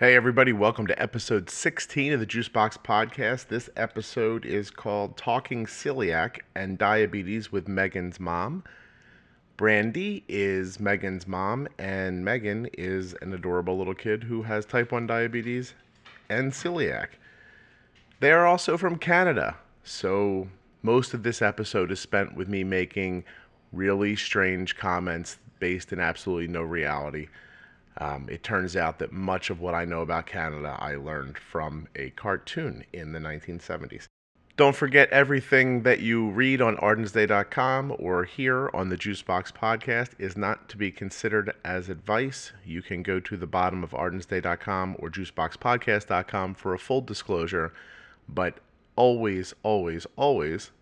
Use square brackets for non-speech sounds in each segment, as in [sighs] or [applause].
Hey, everybody, welcome to episode 16 of the Juicebox Podcast. This episode is called Talking Celiac and Diabetes with Megan's Mom. Brandy is Megan's mom, and Megan is an adorable little kid who has type 1 diabetes and celiac. They are also from Canada, so most of this episode is spent with me making really strange comments based in absolutely no reality. Um, it turns out that much of what I know about Canada I learned from a cartoon in the 1970s. Don't forget everything that you read on ardensday.com or here on the Juicebox podcast is not to be considered as advice. You can go to the bottom of ardensday.com or juiceboxpodcast.com for a full disclosure, but always, always, always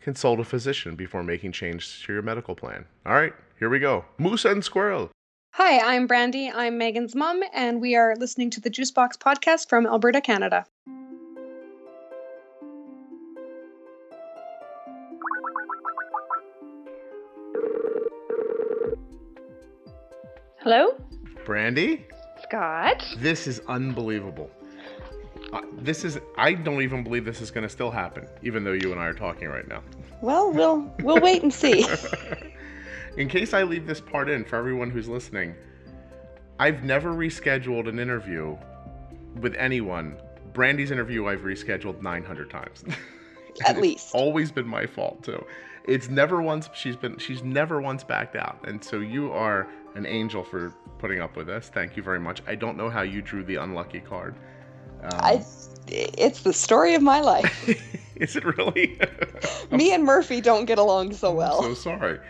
consult a physician before making changes to your medical plan. All right, here we go. Moose and squirrel. Hi, I'm Brandy. I'm Megan's mom, and we are listening to the Juicebox podcast from Alberta, Canada. Hello? Brandy, Scott? this is unbelievable. Uh, this is I don't even believe this is going to still happen even though you and I are talking right now. Well, we'll we'll wait and see. [laughs] in case I leave this part in for everyone who's listening, I've never rescheduled an interview with anyone. Brandy's interview I've rescheduled 900 times. [laughs] At it's least. always been my fault too. It's never once she's been she's never once backed out. And so you are an angel for putting up with this. Thank you very much. I don't know how you drew the unlucky card. Um, I, it's the story of my life. [laughs] is it really? [laughs] Me and Murphy don't get along so I'm well. so sorry.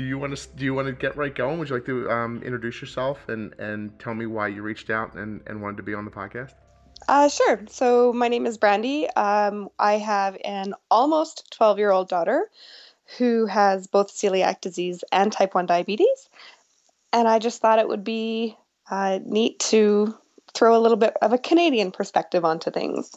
Do you want to do you want to get right going? Would you like to um, introduce yourself and and tell me why you reached out and and wanted to be on the podcast? Uh, sure. So my name is Brandy. Um, I have an almost 12 year old daughter who has both celiac disease and type 1 diabetes. And I just thought it would be uh, neat to throw a little bit of a Canadian perspective onto things.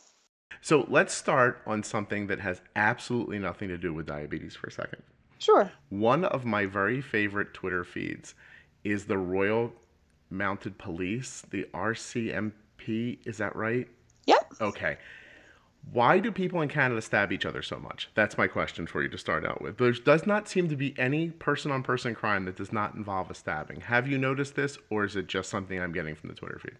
So let's start on something that has absolutely nothing to do with diabetes for a second. Sure. One of my very favorite Twitter feeds is the Royal Mounted Police, the RCMP. Is that right? Yep. Okay. Why do people in Canada stab each other so much? That's my question for you to start out with. There does not seem to be any person on person crime that does not involve a stabbing. Have you noticed this, or is it just something I'm getting from the Twitter feed?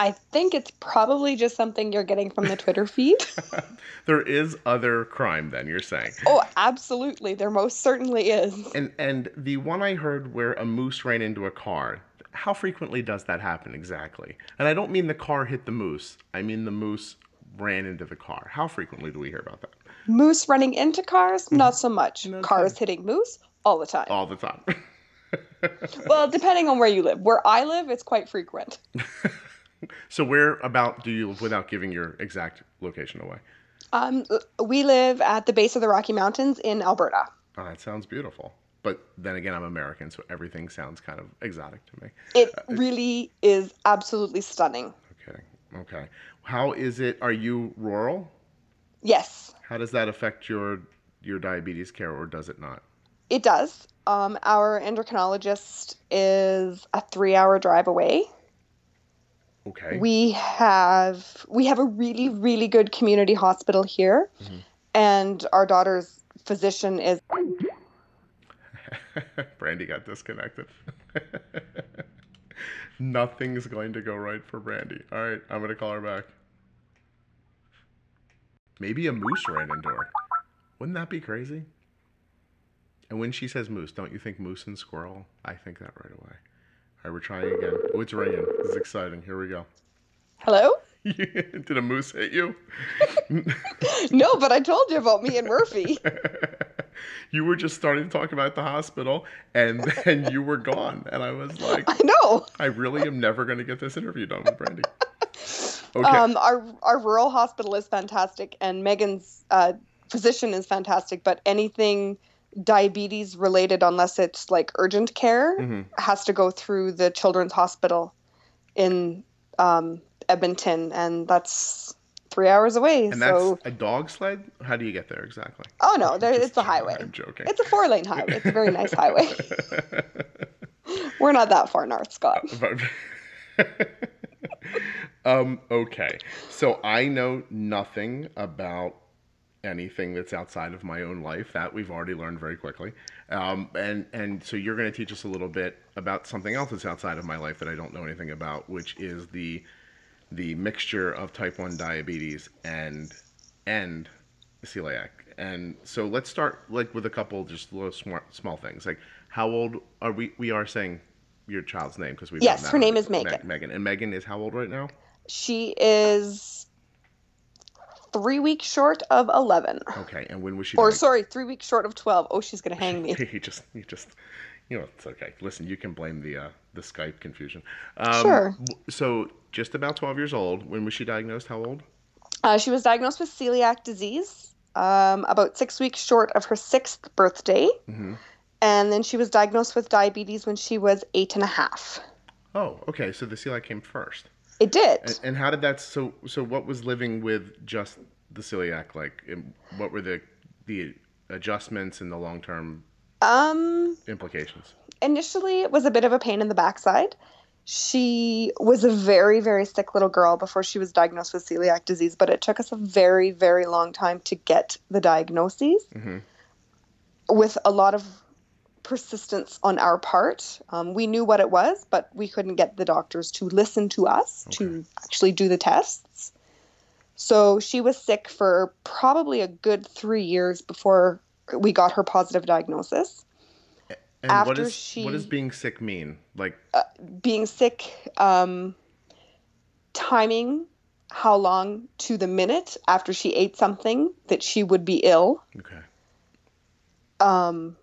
I think it's probably just something you're getting from the Twitter feed. [laughs] there is other crime, then, you're saying. oh, absolutely. There most certainly is. And, and the one I heard where a moose ran into a car, how frequently does that happen exactly? And I don't mean the car hit the moose, I mean the moose ran into the car. How frequently do we hear about that? Moose running into cars, mm-hmm. not so much. No Cars kidding. hitting moose, all the time. All the time. [laughs] Well, depending on where you live. Where I live, it's quite frequent. [laughs] so where about do you live without giving your exact location away? Um, we live at the base of the Rocky Mountains in Alberta. Oh, that sounds beautiful. But then again, I'm American, so everything sounds kind of exotic to me. It really is absolutely stunning. Okay. Okay. How is it? Are you rural? Yes, How does that affect your your diabetes care, or does it not? it does. Um, our endocrinologist is a three-hour drive away. Okay. We have we have a really really good community hospital here, Mhm. and our daughter's physician is [laughs] Brandy got disconnected. [laughs] Nothing's going to go right for Brandy. All right, I'm going to call her back. Maybe a moose ran into her. Wouldn't that be crazy? And when she says moose, don't you think moose and squirrel? I think that right away. All right, we're trying again. Oh, it's ringing. This is exciting. Here we go. [laughs] hello. Did a moose hit you? [laughs] No, but I told you about me and Murphy. [laughs] you were just starting to talk about the hospital, and then you were gone. And I was like, I know. I really am never going to get this interview done with Brandy. Okay. Um, our our rural hospital is fantastic, and Megan's uh, physician is fantastic. But anything diabetes related, unless it's like urgent care, Mhm. has to go through the Children's Hospital in um, Edmonton, and that's three hours away. And that's a dog sled? How do you get there exactly? oh no, there, it's a highway. I'm joking. It's a four lane highway. It's a very nice highway. [laughs] We're not that far north, Scott. But- [laughs] um, okay. So I know nothing about anything that's outside of my own life. That we've already learned very quickly. Um, and and so you're going to teach us a little bit about something else that's outside of my life that I don't know anything about, which is the the mixture of type one diabetes and and celiac. And so let's start like with a couple just little small small things. Like how old are we? We are saying your child's name because we Yes, her name is Megan. Megan and Megan is how old right now? She is three weeks short of 11. Okay, and when was she? Or, diag- sorry, three weeks short of 12. Oh, she's going to hang me. [laughs] you just you just you know it's okay. Listen, you can blame the uh, the Skype confusion. Um, Sure. So just about twelve years old. When was she diagnosed? How old? Uh, she was diagnosed with celiac disease um, about six weeks short of her sixth birthday. hmm And then she was diagnosed with diabetes when she was eight and a half. Oh, okay. So the celiac came first. It did. And, and how did that? So so what was living with just the celiac like? And what were the the adjustments and the long term Um, implications? initially, it was a bit of a pain in the backside. She was a very, very sick little girl before she was diagnosed with celiac disease, but it took us a very, very long time to get the diagnoses hmm with a lot of persistence on our part. Um, we knew what it was, but we couldn't get the doctors to listen to us to actually do the tests. So she was sick for probably a good three years before we got her positive diagnosis. And what After she, what does being sick mean? Like being sick, um, timing how long to the minute after she ate something that she would be ill, okay, um,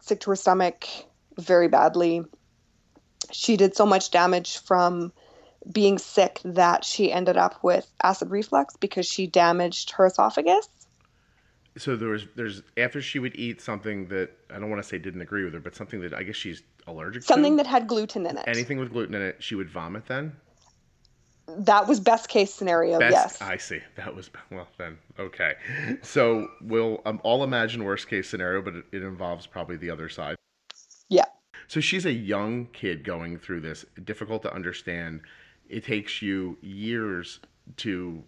sick to her stomach very badly. She did so much damage from being sick that she ended up with acid reflux because she damaged her esophagus. so there was there's after she would eat something that I don't want to say didn't agree with her, but something that I guess she's allergic Something to. Something that had gluten in it. anything with gluten in it, she would vomit. Then that was best case scenario, Best, yes. I see. That was well then. Okay, so we'll um, all imagine worst case scenario, but it, it involves probably the other side. Yeah. So she's a young kid going through this, difficult to understand. It takes you years to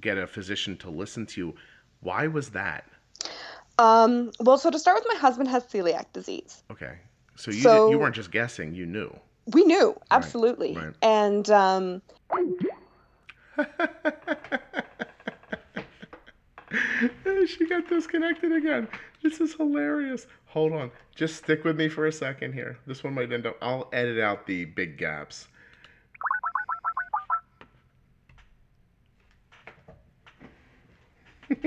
get a physician to listen to you. Why was that? Um, well, so to start with, my husband has celiac disease. Okay, so you So- did, you weren't just guessing; you knew. We knew, absolutely. right. And um, [laughs] she got disconnected again. This is hilarious. Hold on. Just stick with me for a second here. This one might end up. I'll edit out the big gaps. [laughs]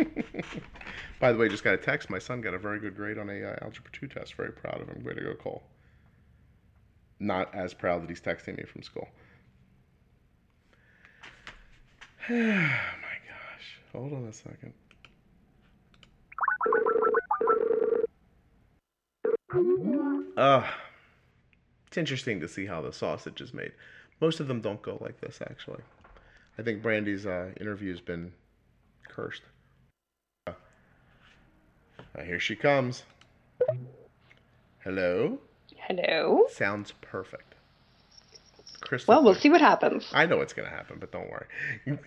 By the way, just got a text. My son got a very good grade on a uh, algebra two test. Very proud of him. Way to go, Cole. Not as proud that he's texting me from school. [sighs] oh my gosh. Hold on a second. Uh, it's interesting to see how the sausage is made. Most of them don't go like this, actually. I think Brandy's uh, interview's been cursed. Uh, here she comes. Hello? Hello. Sounds perfect. Crystal Well, we'll clear. see what happens. I know it's going to happen, but don't worry.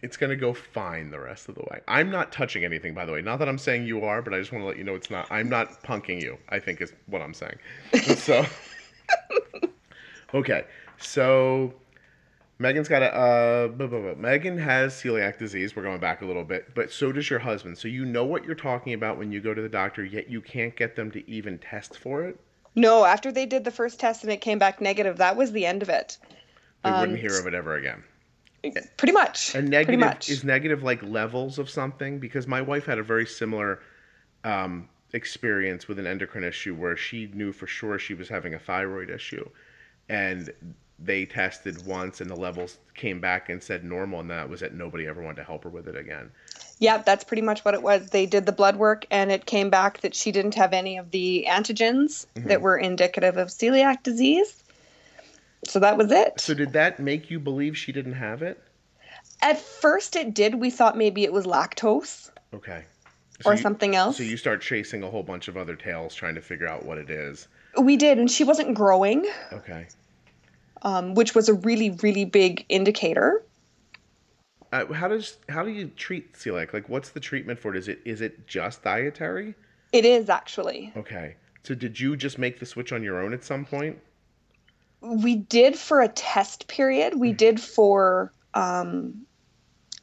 It's going to go fine the rest of the way. I'm not touching anything, by the way. Not that I'm saying you are, but I just want to let you know it's not. I'm not punking you, I think is what I'm saying. so, [laughs] okay. So, Megan's got a. Uh, blah, blah, blah. Megan has celiac disease. We're going back a little bit, but so does your husband. So, you know what you're talking about when you go to the doctor, yet you can't get them to even test for it. No, after they did the first test and it came back negative, that was the end of it. They Um, wouldn't hear of it ever again. Pretty much. And Pretty negative much. is negative like levels of something because my wife had a very similar um, experience with an endocrine issue where she knew for sure she was having a thyroid issue, and they tested once and the levels came back and said normal, and that was it. Nobody ever wanted to help her with it again. Yeah, that's pretty much what it was. They did the blood work and it came back that she didn't have any of the antigens Mm-hmm. that were indicative of celiac disease. So that was it. So did that make you believe she didn't have it? At first it did. We thought maybe it was lactose Okay. So or you- something else. So you start chasing a whole bunch of other tails trying to figure out what it is. We did, and she wasn't growing. Okay. Um, which was a really, really big indicator. Uh, how does how do you treat celiac? Like, what's the treatment for it? Is it is it just dietary? It is actually. Okay. So did you just make the switch on your own at some point? We did for a test period. We did for um,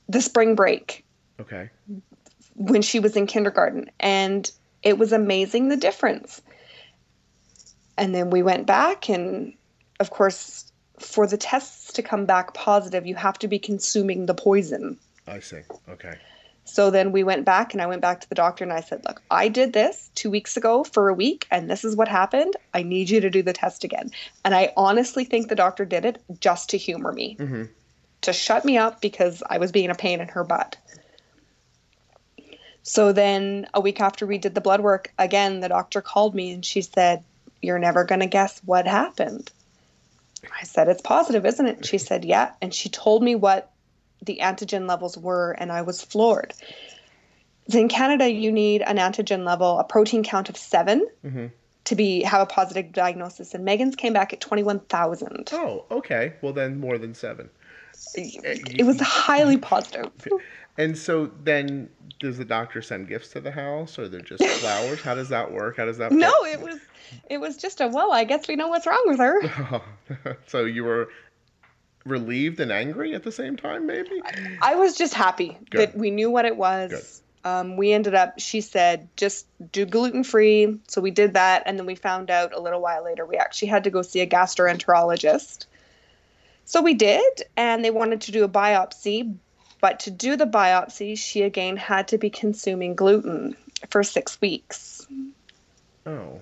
the spring break Okay. when she was in kindergarten, and it was amazing the difference. And then we went back, and of course, for the tests to come back positive, you have to be consuming the poison. I see. Okay. So then we went back, and I went back to the doctor and I said, Look, I did this two weeks ago for a week, and this is what happened. I need you to do the test again. And I honestly think the doctor did it just to humor me, Mhm. to shut me up because I was being a pain in her butt. So then a week after we did the blood work, again, the doctor called me and she said, You're never going to guess what happened. I said, It's positive, isn't it? She said, Yeah. And she told me what the antigen levels were, and I was floored. In Canada, you need an antigen level, a protein count of 7 hmm to be have a positive diagnosis, and Megan's came back at twenty one thousand. Oh, okay. Well, then more than seven. It was highly positive. And so then, does the doctor send gifts to the house, or they're just [laughs] flowers? How does that work? How does that? No, it was it was just a well. I guess we know what's wrong with her. [laughs] so you were relieved and angry at the same time, maybe? I was just happy Good. that we knew what it was. Um, we ended up. She said just do gluten free. So we did that, and then we found out a little while later we actually had to go see a gastroenterologist. So we did, and they wanted to do a biopsy. But to do the biopsy, she again had to be consuming gluten for six weeks. Oh,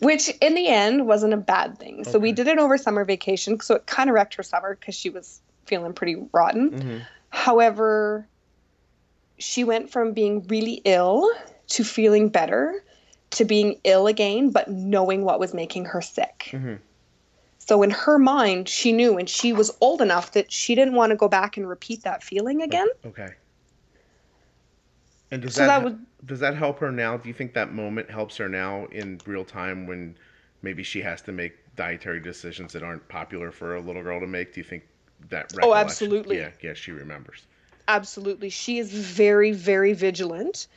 which in the end wasn't a bad thing. So we did it over summer vacation, so it kind of wrecked her summer because she was feeling pretty rotten. hmm However, she went from being really ill to feeling better to being ill again, but knowing what was making her sick. hmm So in her mind, she knew, and she was old enough that she didn't want to go back and repeat that feeling again. Okay. And does So that, that would- does that help her now? Do you think that moment helps her now in real time when maybe she has to make dietary decisions that aren't popular for a little girl to make? Do you think that? Oh, absolutely. Yeah, yeah, she remembers. Absolutely. She is very, very vigilant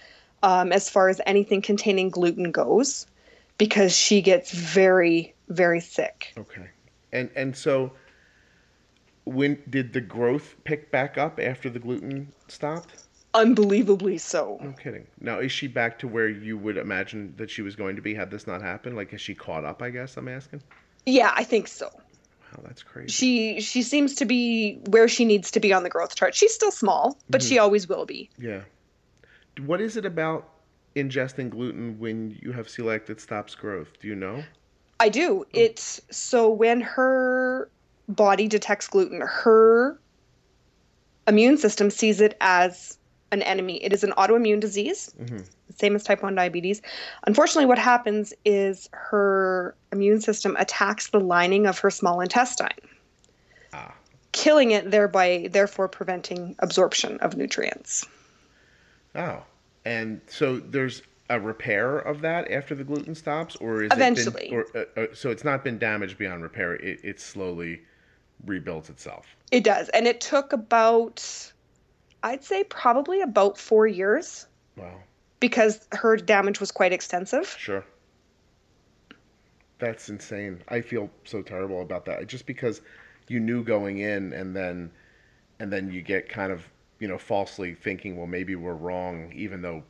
um, as far as anything containing gluten goes because she gets very, very sick. Okay. And and so when did the growth pick back up after the gluten stopped? Unbelievably so. No kidding. Now is she back to where you would imagine that she was going to be had this not happened? Like has she caught up, I guess I'm asking? Yeah, I think so. Wow, that's crazy. She she seems to be where she needs to be on the growth chart. She's still small, but she mm-hmm. always will be. Yeah. What is it about ingesting gluten when you have celiac that stops growth? Do you know? I do. It's so when her body detects gluten, her immune system sees it as an enemy. It is an autoimmune disease, Mhm. same as type 1 diabetes. Unfortunately, what happens is her immune system attacks the lining of her small intestine, Ah. killing it, thereby, therefore, preventing absorption of nutrients. Oh. And so there's a repair of that after the gluten stops, or is Eventually. it been, or uh, uh, so it's not been damaged beyond repair. It it slowly rebuilds itself. It does. And it took about, I'd say, probably about four years Wow. because her damage was quite extensive. Sure. That's insane. I feel so terrible about that. Just because you knew going in and then and then you get kind of, you know, falsely thinking, well, maybe we're wrong, even though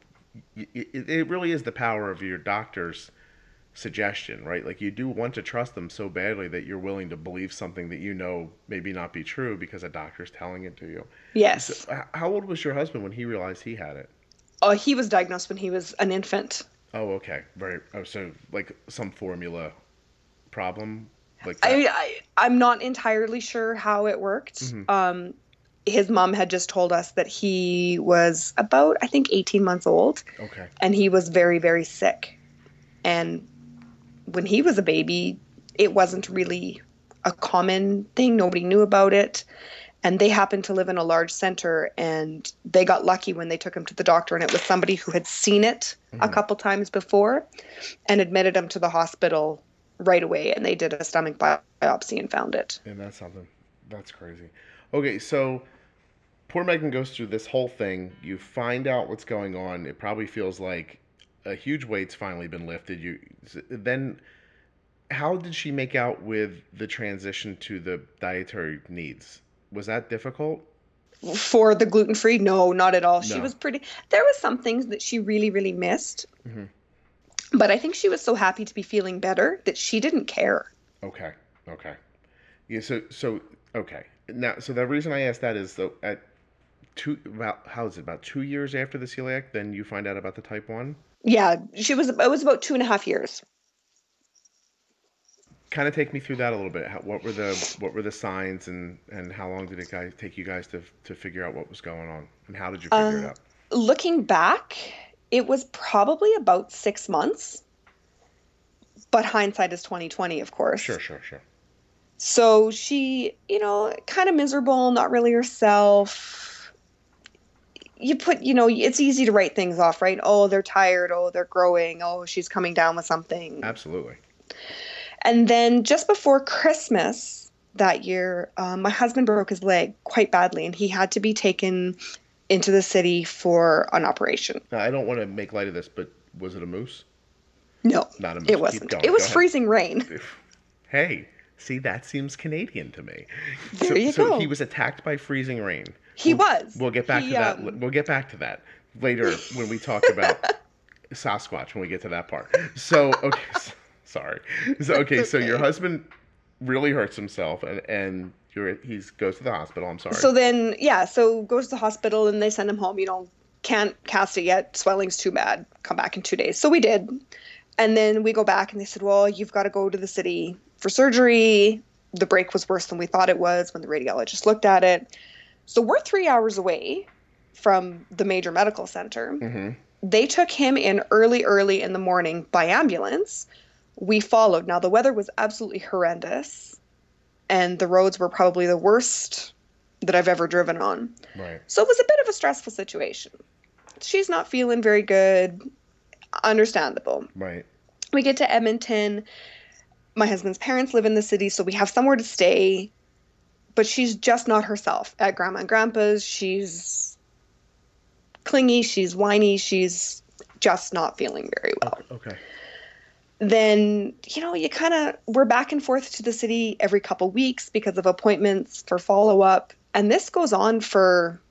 it, it really is the power of your doctor's suggestion, right? Like you do want to trust them so badly that you're willing to believe something that you know maybe not be true because a doctor's telling it to you. Yes. H- How old was your husband when he realized he had it? Oh, he was diagnosed when he was an infant. Oh, okay. Very. Oh, so like some formula problem, like that. I, I I'm not entirely sure how it worked. Mhm. Um, his mom had just told us that he was about I think 18 months old, okay. and he was very very sick. And when he was a baby, it wasn't really a common thing. Nobody knew about it. And they happened to live in a large center, and they got lucky when they took him to the doctor, and it was somebody who had seen it a Mhm. couple times before, and admitted him to the hospital right away and they did a stomach biopsy and found it. And that's something. That's crazy. Okay, so poor Megan goes through this whole thing. You find out what's going on. It probably feels like a huge weight's finally been lifted. You then how did she make out with the transition to the dietary needs? Was that difficult? For the gluten free, no, not at all. She was pretty. There was some things that she really, really missed, Mhm. but I think she was so happy to be feeling better that she didn't care. Okay. Okay. Yeah. So so okay. Now so the reason I asked that is though at two about how is it about two years after the celiac then you find out about the type one. Yeah, she was. It was about two and a half years. Kind of take me through that a little bit. How, what were the what were the signs and and how long did it guys take you guys to to figure out what was going on and how did you figure it Uh, out? Looking back, it was probably about six months. But hindsight is twenty twenty, of course. Sure. Sure. Sure. So she, you know, kind of miserable, not really herself. You put, you know, it's easy to write things off, right? Oh, they're tired. Oh, they're growing. Oh, she's coming down with something. Absolutely. And then just before Christmas that year, um, my husband broke his leg quite badly, and he had to be taken into the city for an operation. Now, I don't want to make light of this, but was it a moose? No, Not a moose. it wasn't. It was freezing rain. [laughs] Hey, see that seems Canadian to me. There so, you so go. he was attacked by freezing rain. He We'll- was. We'll get back He, to that. um, We'll get back to that later [laughs] when we talk about Sasquatch when we get to that part. So okay, [laughs] s- sorry. So okay, so your husband really hurts himself and and you're he's goes to the hospital. I'm sorry. So then, yeah, so goes to the hospital and they send him home. You know, can't cast it yet. Swelling's too bad. Come back in two days. So we did. And then we go back and they said, well, you've got to go to the city for surgery. The break was worse than we thought it was when the radiologist looked at it. So we're three hours away from the major medical center. hmm They took him in early, early in the morning by ambulance. We followed. Now, the weather was absolutely horrendous, and the roads were probably the worst that I've ever driven on. Right. So it was a bit of a stressful situation. She's not feeling very good. Understandable. Right. We get to Edmonton. My husband's parents live in the city, so we have somewhere to stay. But she's just not herself at grandma and grandpa's. She's clingy, she's whiny, she's just not feeling very well. Okay. Then, you know, you kind of, we're back and forth to the city every couple weeks because of appointments for follow up. And this goes on for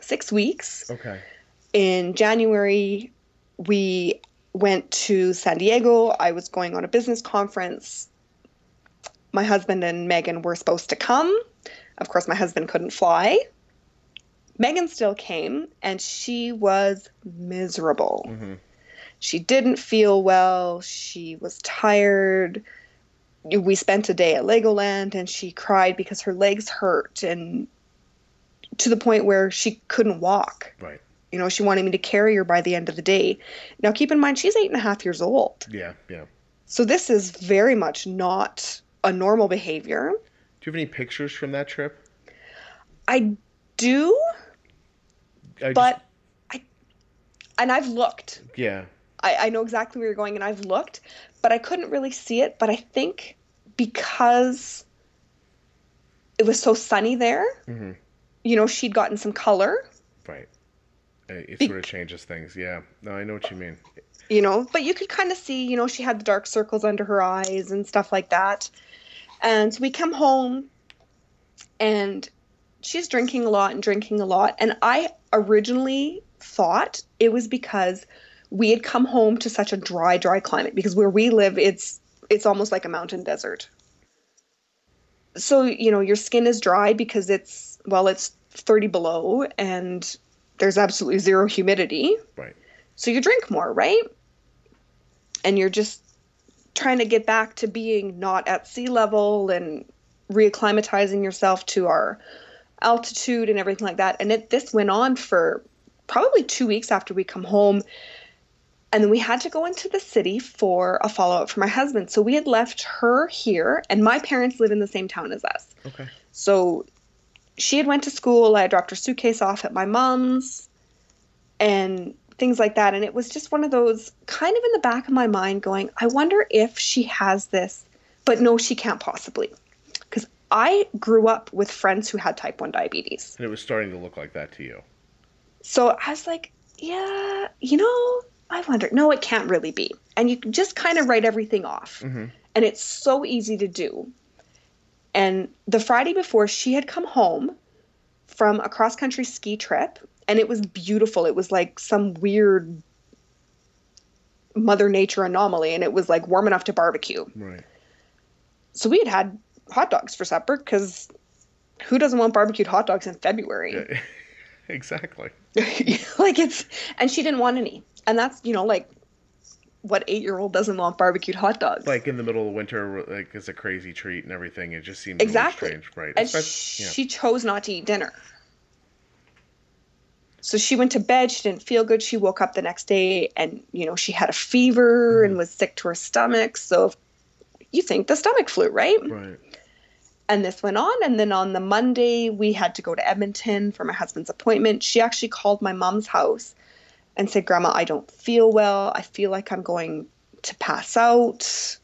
six weeks Okay. in January, we went to San Diego. I was going on a business conference. My husband and Megan were supposed to come. Of course, my husband couldn't fly. Megan still came, and she was miserable. hmm She didn't feel well. She was tired. We spent a day at Legoland, and she cried because her legs hurt, and to the point where she couldn't walk. Right. You know, she wanted me to carry her by the end of the day. Now, keep in mind, she's eight and a half years old. Yeah. Yeah. So, this is very much not a normal behavior. Do you have any pictures from that trip? I do, I just- but I, and I've looked. yeah. I, I know exactly where you're going, and I've looked, but I couldn't really see it. But I think because it was so sunny there, hmm you know, she'd gotten some color, Right. It sort of changes things. Yeah. No, I know what you mean. you know, but you could kind of see, you know, she had the dark circles under her eyes and stuff like that. And so we come home and she's drinking a lot and drinking a lot. And I originally thought it was because we had come home to such a dry, dry climate because where we live, it's it's almost like a mountain desert. So, you know, your skin is dry because it's well, it's 30 below and there's absolutely zero humidity. Right. So you drink more, right? And you're just trying to get back to being not at sea level and reacclimatizing yourself to our altitude and everything like that. And it this went on for probably two weeks after we come home. And then we had to go into the city for a follow up for my husband. So we had left her here, and my parents live in the same town as us. Okay. So she had went to school. I had dropped her suitcase off at my mom's, and things like that. And it was just one of those kind of in the back of my mind going, I wonder if she has this, but no, she can't possibly. Because I grew up with friends who had type 1 diabetes. And it was starting to look like that to you. So I was like, yeah, you know, I wonder. No, it can't really be. And you just kind of write everything off. Mm-hmm. And it's so easy to do. And the Friday before, she had come home from a cross country ski trip and it was beautiful. It was like some weird mother nature anomaly and it was like warm enough to barbecue. Right. So we had had hot dogs for supper cuz who doesn't want barbecued hot dogs in February? Yeah. [laughs] exactly. [laughs] like it's and she didn't want any. And that's, you know, like what 8-year-old doesn't want barbecued hot dogs? Like in the middle of winter like it's a crazy treat and everything. It just seems Exactly. really strange, right? and Especially- yeah. she chose not to eat dinner. So she went to bed. She didn't feel good. She woke up the next day and, you know, she had a fever Mm-hmm. and was sick to her stomach. So you think the stomach flu, right? Right. And this went on. And then on the Monday, we had to go to Edmonton for my husband's appointment. She actually called my mom's house and said, Grandma, I don't feel well. I feel like I'm going to pass out.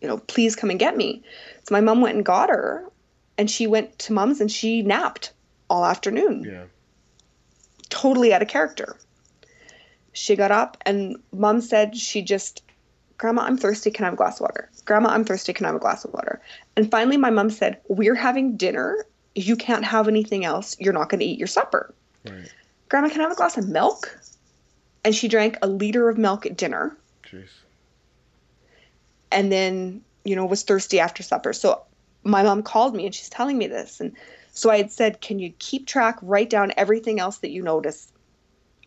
You know, please come and get me. So my mom went and got her. And she went to mom's and she napped all afternoon Yeah. totally out of character. She got up and mom said she just, Grandma, I'm thirsty. Can I have a glass of water? Grandma, I'm thirsty. Can I have a glass of water? And finally, my mom said, We're having dinner. You can't have anything else. You're not going to eat your supper. Right. Grandma, can I have a glass of milk? And she drank a liter of milk at dinner Jeez. and then, you know, was thirsty after supper. So my mom called me and she's telling me this. And so I had said, Can you keep track, write down everything else that you notice?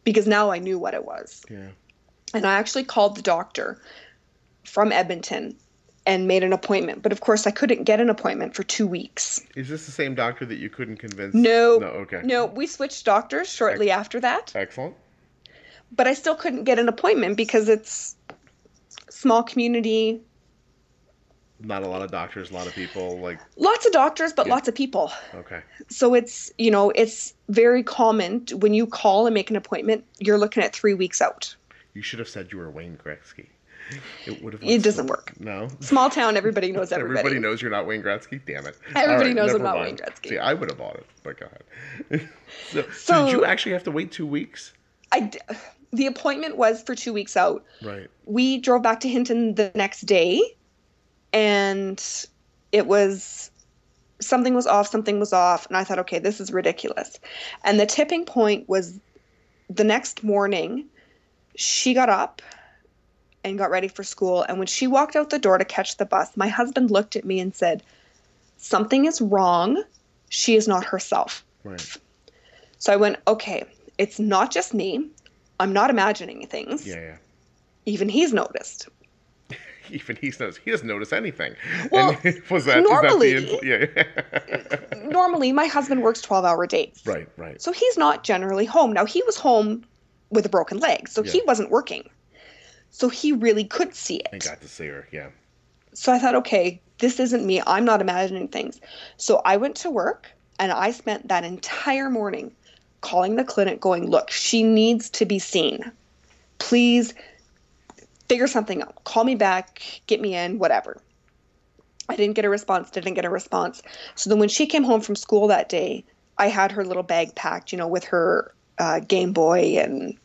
Because now I knew what it was. Yeah. And I actually called the doctor from Edmonton and made an appointment. But of course, I couldn't get an appointment for two weeks. Is this the same doctor that you couldn't convince? No. No. Okay. No, we switched doctors shortly after that, Excellent. But I still couldn't get an appointment because it's small community, Not a lot of doctors. A lot of people. Like. lots of doctors, but Yeah. lots of people. Okay. So it's, you know, it's very common to- when you call and make an appointment, you're looking at three weeks out. You should have said you were Wayne Gretzky. It would have. It doesn't work. No. Small town, everybody knows [laughs] everybody. Everybody knows you're not Wayne Gretzky. Damn it. Everybody All knows I'm not mind. Wayne Gretzky. See, I would have bought it, but God. [laughs] so, so, So- did you actually have to wait two weeks? I d- the appointment was for two weeks out. Right. we drove back to Hinton the next day and it was something was off, something was off, and I thought, okay, this is ridiculous. And the tipping point was the next morning, she got up and got ready for school. And when she walked out the door to catch the bus, my husband looked at me and said, Something is wrong. She is not herself. Right. So I went, okay, it's not just me. I'm not imagining things. Yeah. Yeah. Even he's noticed. [laughs] Even he knows he doesn't notice anything. Well, [laughs] And [laughs] was that normally- that the yeah. normally my husband works 12 hour days. right. Right. So he's not generally home. Now he was home with a broken leg, so he wasn't working. So he really could see it. I it. got to see her. Yeah. So I thought, okay, this isn't me. I'm not imagining things. So I went to work and I spent that entire morning calling the clinic going, look, she needs to be seen. Please figure something out. Call me back, get me in, whatever. I didn't get a response, didn't get a response. So then when she came home from school that day, I had her little bag packed, you know, with her uh, Game Boy and,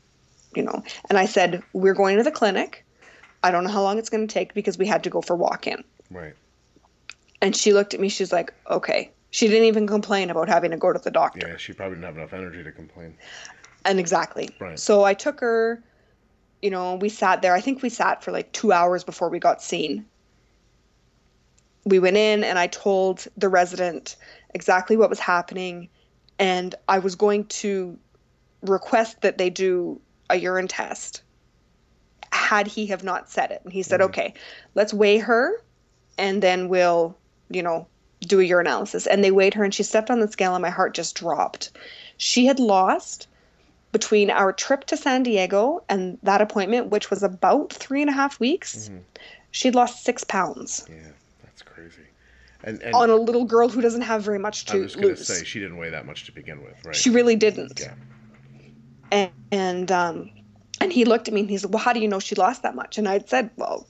you know, and I said, we're going to the clinic. I don't know how long it's going to take because we had to go for walk in. Right. And she looked at me, she's like, okay. She didn't even complain about having to go to the doctor. Yeah. She probably didn't have enough energy to complain. And exactly. Right. So I took her, you know, we sat there. I think we sat for like two hours before we got seen. We went in and I told the resident exactly what was happening. And I was going to request that they do a urine test had he have not said it. And he said, Mhm. okay, let's weigh her and then we'll, you know, do a urinalysis. And they weighed her and she stepped on the scale and my heart just dropped. She had lost between our trip to San Diego and that appointment, which was about three and a half weeks, Mhm. she'd lost six pounds Yeah. That's crazy. And and on a little girl who doesn't have very much to lose. I was going to say she didn't weigh that much to begin with, right? She really didn't. Yeah. And, and um, And he looked at me and he said, Well, how do you know she lost that much? And I'd said, Well,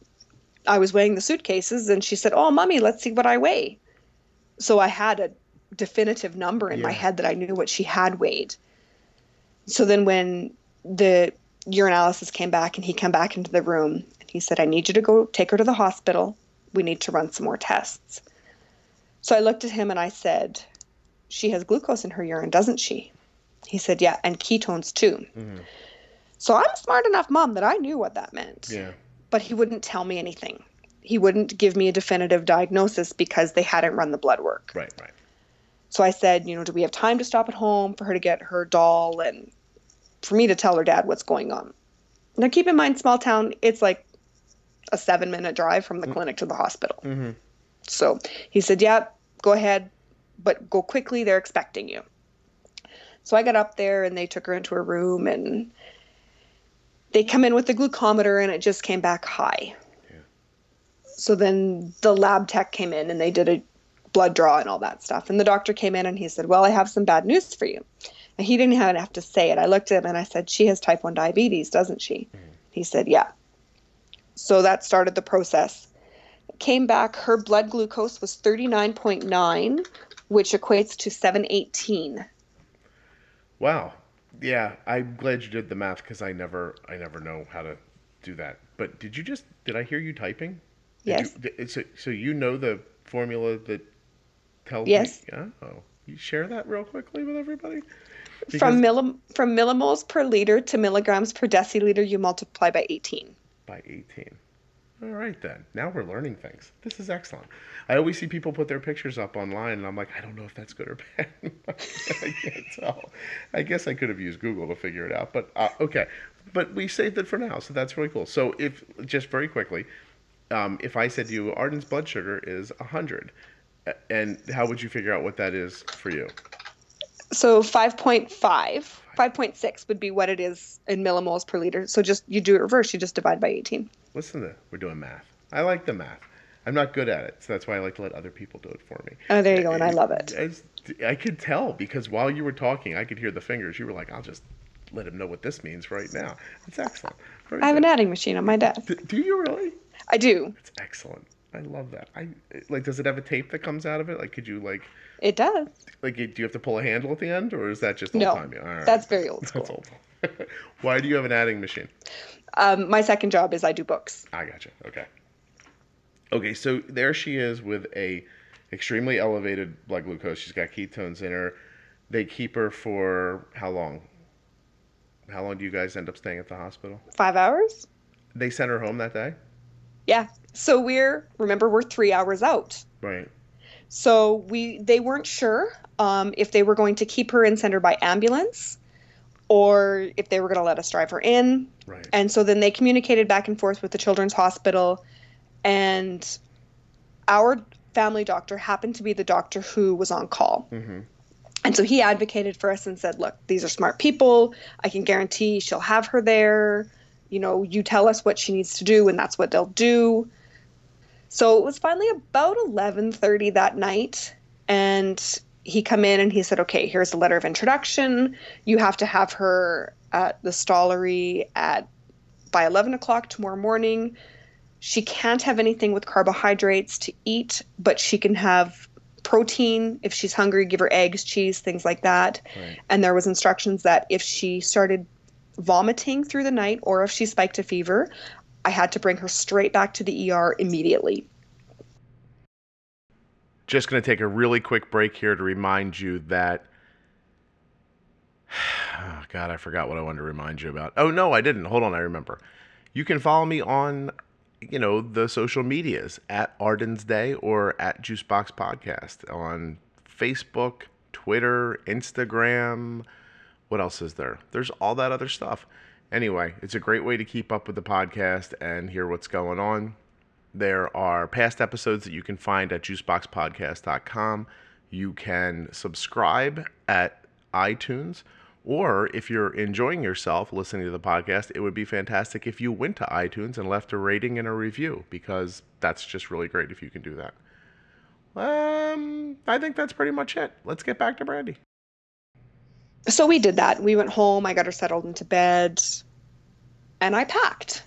I was weighing the suitcases. And she said, Oh, mommy, let's see what I weigh. So I had a definitive number in my head that I knew what she had weighed. So then when the urinalysis came back and he came back into the room and he said, I need you to go take her to the hospital. We need to run some more tests. So I looked at him and I said, She has glucose in her urine, doesn't she? He said, Yeah, and ketones too. Mhm. So I'm a smart enough mom that I knew what that meant. Yeah. But he wouldn't tell me anything. He wouldn't give me a definitive diagnosis because they hadn't run the blood work. Right. Right. So I said, you know, do we have time to stop at home for her to get her doll and for me to tell her dad what's going on? Now, keep in mind, small town, it's like a seven minute drive from the clinic to the hospital. Mm-hmm. So he said, yeah, go ahead, but go quickly. They're expecting you. So I got up there and they took her into her room and they come in with the glucometer and it just came back high. So then the lab tech came in and they did a blood draw and all that stuff. And the doctor came in and he said, Well, I have some bad news for you. And he didn't even have to say it. I looked at him and I said, She has type 1 diabetes, doesn't she? Mm. He said, Yeah. So that started the process. Came back, her blood glucose was 39.9, which equates to 718. Wow. Yeah, I'm glad you did the math because I never, I never know how to do that. But did you just? Did I hear you typing? Yes. You, so, so you know the formula that tells Yes. me? Yeah. Oh, you share that real quickly with everybody. From millim- from millimoles per liter to milligrams per deciliter, you multiply by 18. by 18. All right then. Now we're learning things. This is excellent. I always see people put their pictures up online, and I'm like, I don't know if that's good or bad. [laughs] I can't tell. I guess I could have used Google to figure it out, but uh, okay. But we saved it for now, so that's really cool. So if just very quickly, um, if I said to you, Arden's blood sugar is 100, and how would you figure out what that is for you? So 5.5, 5.6 would be what it is in millimoles per liter. So just you do it reverse, you just divide by 18. Listen to we're doing math. I like the math. I'm not good at it, so that's why I like to let other people do it for me. Oh, there you go, and I love it. I, I could tell because while you were talking, I could hear the fingers. You were like, "I'll just let him know what this means right now." It's excellent. Very I have an adding machine on my desk. D- do you really? I do. It's excellent. I love that. I like. Does it have a tape that comes out of it? Like, could you like, It does. like, do you have to pull a handle at the end, or is that just old No, right. that's very old school. That's old. [laughs] Why do you have an adding machine? Um, my second job is I do books. I gotcha. Okay. Okay, so there she is with a extremely elevated blood glucose. She's got ketones in her. They keep her for how long? How long do you guys end up staying at the hospital? Five hours? They sent her home that day, Yeah. So we're remember we're three hours out. right? So we they weren't sure um, if they were going to keep her and send her by ambulance, or if they were going to let us drive her in. Right. And so then they communicated back and forth with the children's hospital, and our family doctor happened to be the doctor who was on call. Mm-hmm. And so he advocated for us and said, look, these are smart people. I can guarantee she'll have her there. You know, you tell us what she needs to do, and that's what they'll do. So it was finally about 11:30 that night, and he come in and he said, okay, here's a letter of introduction. You have to have her at the Stollery at by 11 o'clock tomorrow morning. She can't have anything with carbohydrates to eat, but she can have protein if she's hungry give her eggs cheese things like that Right. and there was instructions that if she started vomiting through the night or if she spiked a fever i had to bring her straight back to the er immediately Just going to take a really quick break here to remind you that. [sighs] Oh, God, I forgot what I wanted to remind you about. Oh, no, I didn't. Hold on, I remember. You can follow me on, you know, the social medias at Arden's Day or at Juicebox Podcast on Facebook, Twitter, Instagram. What else is there? There's all that other stuff. Anyway, it's a great way to keep up with the podcast and hear what's going on. There are past episodes that you can find at juiceboxpodcast.com. You can subscribe at iTunes, or if you're enjoying yourself listening to the podcast, it would be fantastic if you went to iTunes and left a rating and a review because that's just really great if you can do that. Um, I think that's pretty much it. Let's get back to Brandy. So we did that we went home i got her settled into bed and I packed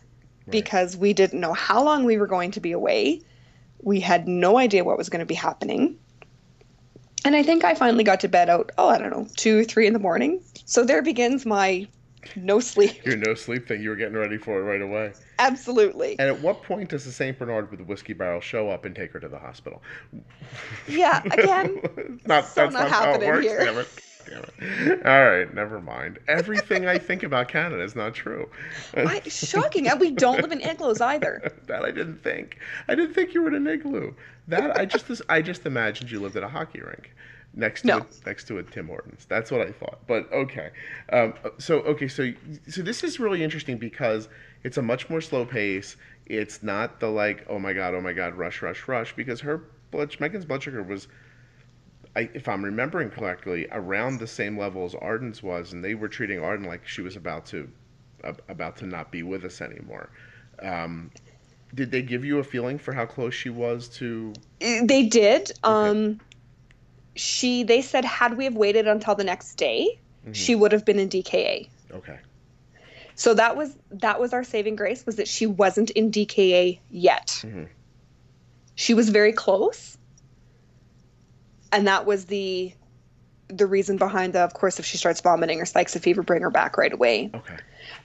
right. because we didn't know how long we were going to be away. We had no idea what was going to be happening. And I think I finally got to bed out, oh, I don't know, two, three in the morning. So there begins my no sleep. [laughs] Your no sleep thing. You were getting ready for it right away. Absolutely. And at what point does the St. Bernard with the whiskey barrel show up and take her to the hospital? Yeah, again, [laughs] not, so that's not, not happening how it works. here. Damn it. All right, never mind. Everything I think about Canada is not true. [laughs] I, shocking. And we don't live in igloos either. [laughs] that I didn't think. I didn't think you were in an igloo. That I just I just imagined you lived at a hockey rink next to no. a, next to a Tim Hortons. That's what I thought. But okay, um, so okay, so so this is really interesting because it's a much more slow pace. It's not the like oh my god, oh my god, rush, rush, rush because her blood Megan's blood sugar was. I, if I'm remembering correctly, around the same level as Arden's was, and they were treating Arden like she was about to, uh, about to not be with us anymore. Um, did they give you a feeling for how close she was to? They did. Okay. Um, she they said had we have waited until the next day, mm-hmm. she would have been in DKA. Okay. So that was that was our saving grace was that she wasn't in DKA yet. Mm-hmm. She was very close. And that was the the reason behind the of course if she starts vomiting or spikes a fever bring her back right away. Okay.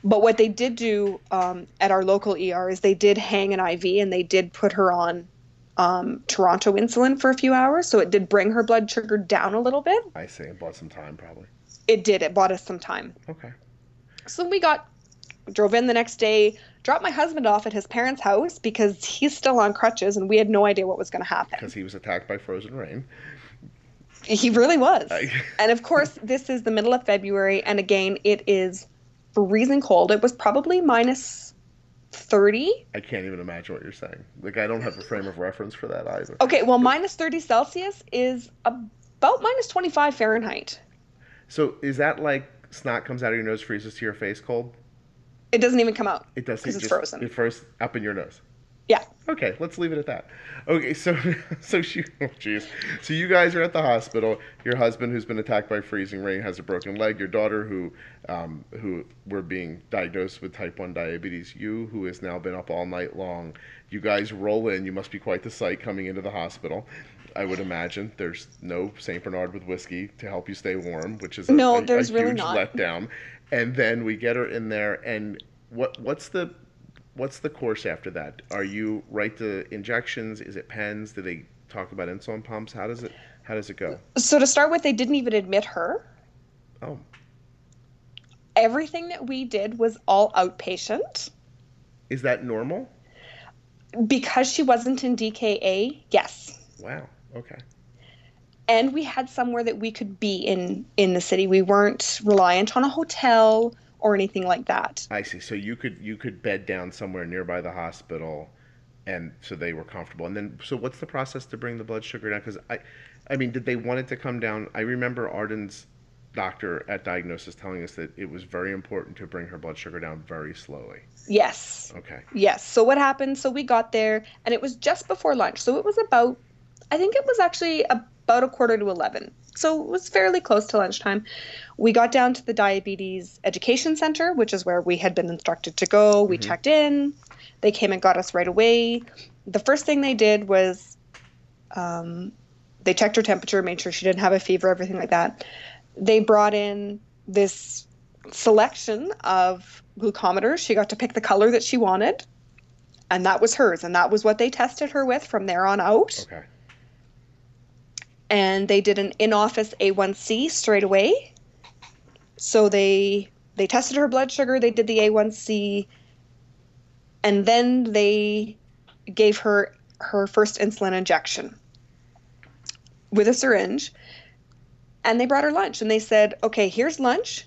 But what they did do um, at our local ER is they did hang an IV and they did put her on um, Toronto insulin for a few hours, so it did bring her blood sugar down a little bit. I see. It bought some time, probably. It did. It bought us some time. Okay. So we got drove in the next day, dropped my husband off at his parents' house because he's still on crutches, and we had no idea what was going to happen. Because he was attacked by frozen rain. He really was. [laughs] And of course, this is the middle of February, and again, it is freezing cold. It was probably minus 30. I can't even imagine what you're saying. Like, I don't have a frame of reference for that either. Okay, well, minus 30 Celsius is about minus 25 Fahrenheit. So, is that like snot comes out of your nose, freezes to your face cold? It doesn't even come out. It does. Because it's frozen. It first up in your nose. Yeah. Okay, let's leave it at that. Okay, so [laughs] so she, oh jeez, so you guys are at the hospital. Your husband, who's been attacked by freezing rain, has a broken leg. Your daughter, who um, who were being diagnosed with type one diabetes. You, who has now been up all night long. You guys roll in. You must be quite the sight coming into the hospital. I would imagine there's no Saint Bernard with whiskey to help you stay warm, which is a, no, a, there's a really huge not. letdown. And then we get her in there, and what what's the what's the course after that? Are you right to injections? Is it pens? Do they talk about insulin pumps? How does it how does it go? So to start with, they didn't even admit her. Oh. Everything that we did was all outpatient. Is that normal? Because she wasn't in DKA, yes. Wow. Okay. And we had somewhere that we could be in in the city. We weren't reliant on a hotel or anything like that. I see. So you could you could bed down somewhere nearby the hospital, and so they were comfortable. And then, so what's the process to bring the blood sugar down? Because I, I mean, did they want it to come down? I remember Arden's doctor at diagnosis telling us that it was very important to bring her blood sugar down very slowly. Yes. Okay. Yes. So what happened? So we got there, and it was just before lunch. So it was about, I think it was actually about a quarter to eleven so it was fairly close to lunchtime. We got down to the Diabetes Education Center, which is where we had been instructed to go. We mm-hmm. checked in. They came and got us right away. The first thing they did was um, they checked her temperature, made sure she didn't have a fever, everything like that. They brought in this selection of glucometers. She got to pick the color that she wanted, and that was hers. And that was what they tested her with from there on out. Okay and they did an in-office A1C straight away. So they they tested her blood sugar, they did the A1C, and then they gave her her first insulin injection with a syringe. And they brought her lunch and they said, "Okay, here's lunch.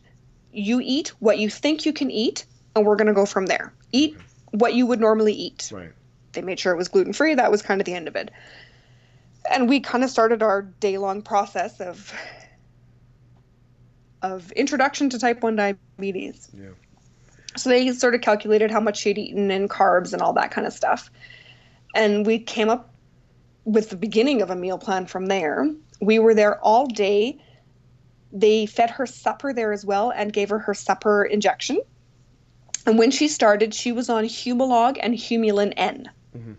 You eat what you think you can eat, and we're going to go from there. Eat what you would normally eat." Right. They made sure it was gluten free. That was kind of the end of it and we kind of started our day long process of of introduction to type 1 diabetes. Yeah. So they sort of calculated how much she'd eaten and carbs and all that kind of stuff. And we came up with the beginning of a meal plan from there. We were there all day. They fed her supper there as well and gave her her supper injection. And when she started, she was on Humalog and Humulin N. Mm-hmm.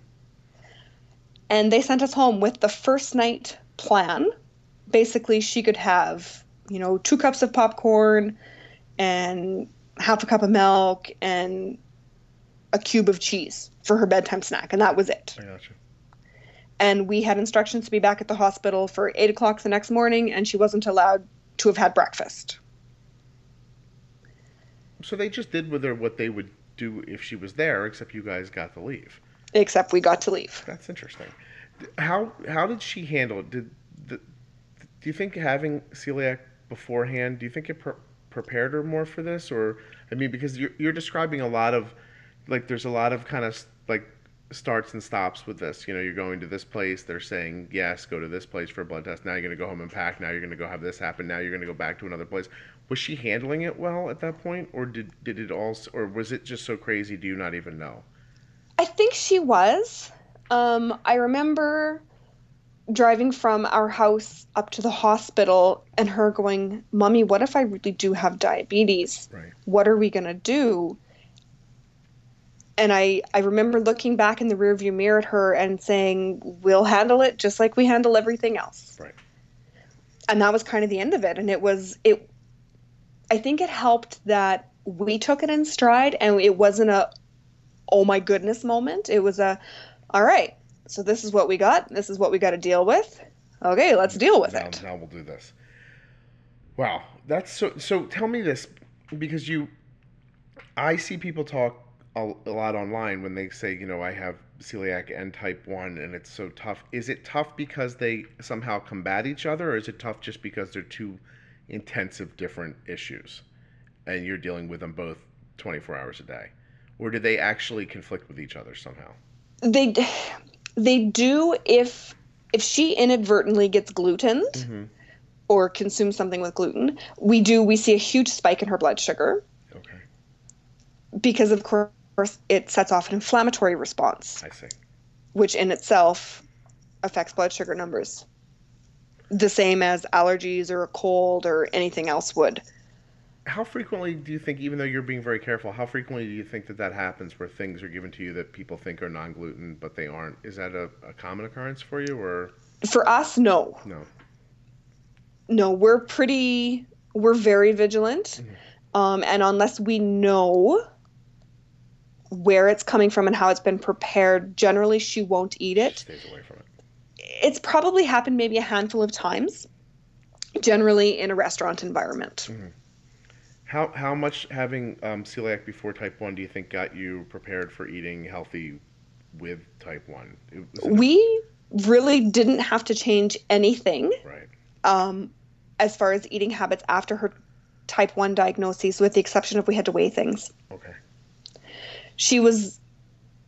And they sent us home with the first night plan. Basically, she could have, you know, two cups of popcorn and half a cup of milk and a cube of cheese for her bedtime snack, and that was it. I gotcha. And we had instructions to be back at the hospital for eight o'clock the next morning, and she wasn't allowed to have had breakfast. So they just did with her what they would do if she was there, except you guys got to leave. Except we got to leave. That's interesting. How how did she handle it? Did the, do you think having celiac beforehand? Do you think it pre- prepared her more for this, or I mean, because you're you're describing a lot of like there's a lot of kind of like starts and stops with this. You know, you're going to this place, they're saying, yes, go to this place for a blood test. Now you're going to go home and pack. Now you're going to go have this happen. Now you're going to go back to another place. Was she handling it well at that point? Or did, did it all, or was it just so crazy? Do you not even know? I think she was. Um, I remember driving from our house up to the hospital and her going, Mommy, what if I really do have diabetes? Right. What are we going to do? and I, I remember looking back in the rearview mirror at her and saying, We'll handle it just like we handle everything else. Right. And that was kind of the end of it. And it was it I think it helped that we took it in stride and it wasn't a oh my goodness moment. It was a all right, so this is what we got. This is what we got to deal with. Okay, let's deal with now, it. Now we'll do this. Wow, that's so. So tell me this, because you, I see people talk a, a lot online when they say, you know, I have celiac and type 1 and it's so tough. Is it tough because they somehow combat each other or is it tough just because they're two intensive different issues and you're dealing with them both 24 hours a day? Or do they actually conflict with each other somehow? They they do if if she inadvertently gets gluten mm-hmm. or consumes something with gluten, we do we see a huge spike in her blood sugar. Okay. Because of course course, it sets off an inflammatory response. I see. Which in itself affects blood sugar numbers. The same as allergies or a cold or anything else would. How frequently do you think, even though you're being very careful, how frequently do you think that that happens where things are given to you that people think are non gluten but they aren't? Is that a, a common occurrence for you or? For us, no. No. No, we're pretty, we're very vigilant. Mm-hmm. Um, and unless we know where it's coming from and how it's been prepared, generally she won't eat it. She stays away from it. It's probably happened maybe a handful of times, generally in a restaurant environment. Mm-hmm. How how much having um, celiac before type one do you think got you prepared for eating healthy with type one? We really didn't have to change anything. Right. Um, as far as eating habits after her type one diagnosis, with the exception of we had to weigh things. Okay she was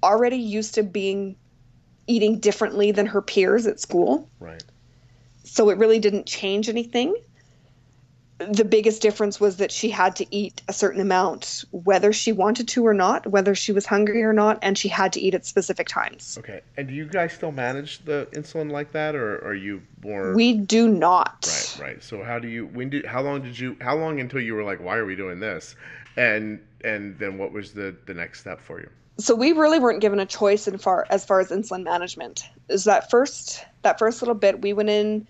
already used to being eating differently than her peers at school. Right. So it really didn't change anything. The biggest difference was that she had to eat a certain amount, whether she wanted to or not, whether she was hungry or not, and she had to eat at specific times. Okay. And do you guys still manage the insulin like that, or are you more? We do not. Right. Right. So how do you? When did? How long did you? How long until you were like, why are we doing this? And and then what was the the next step for you? So we really weren't given a choice in far as far as insulin management. Is that first that first little bit we went in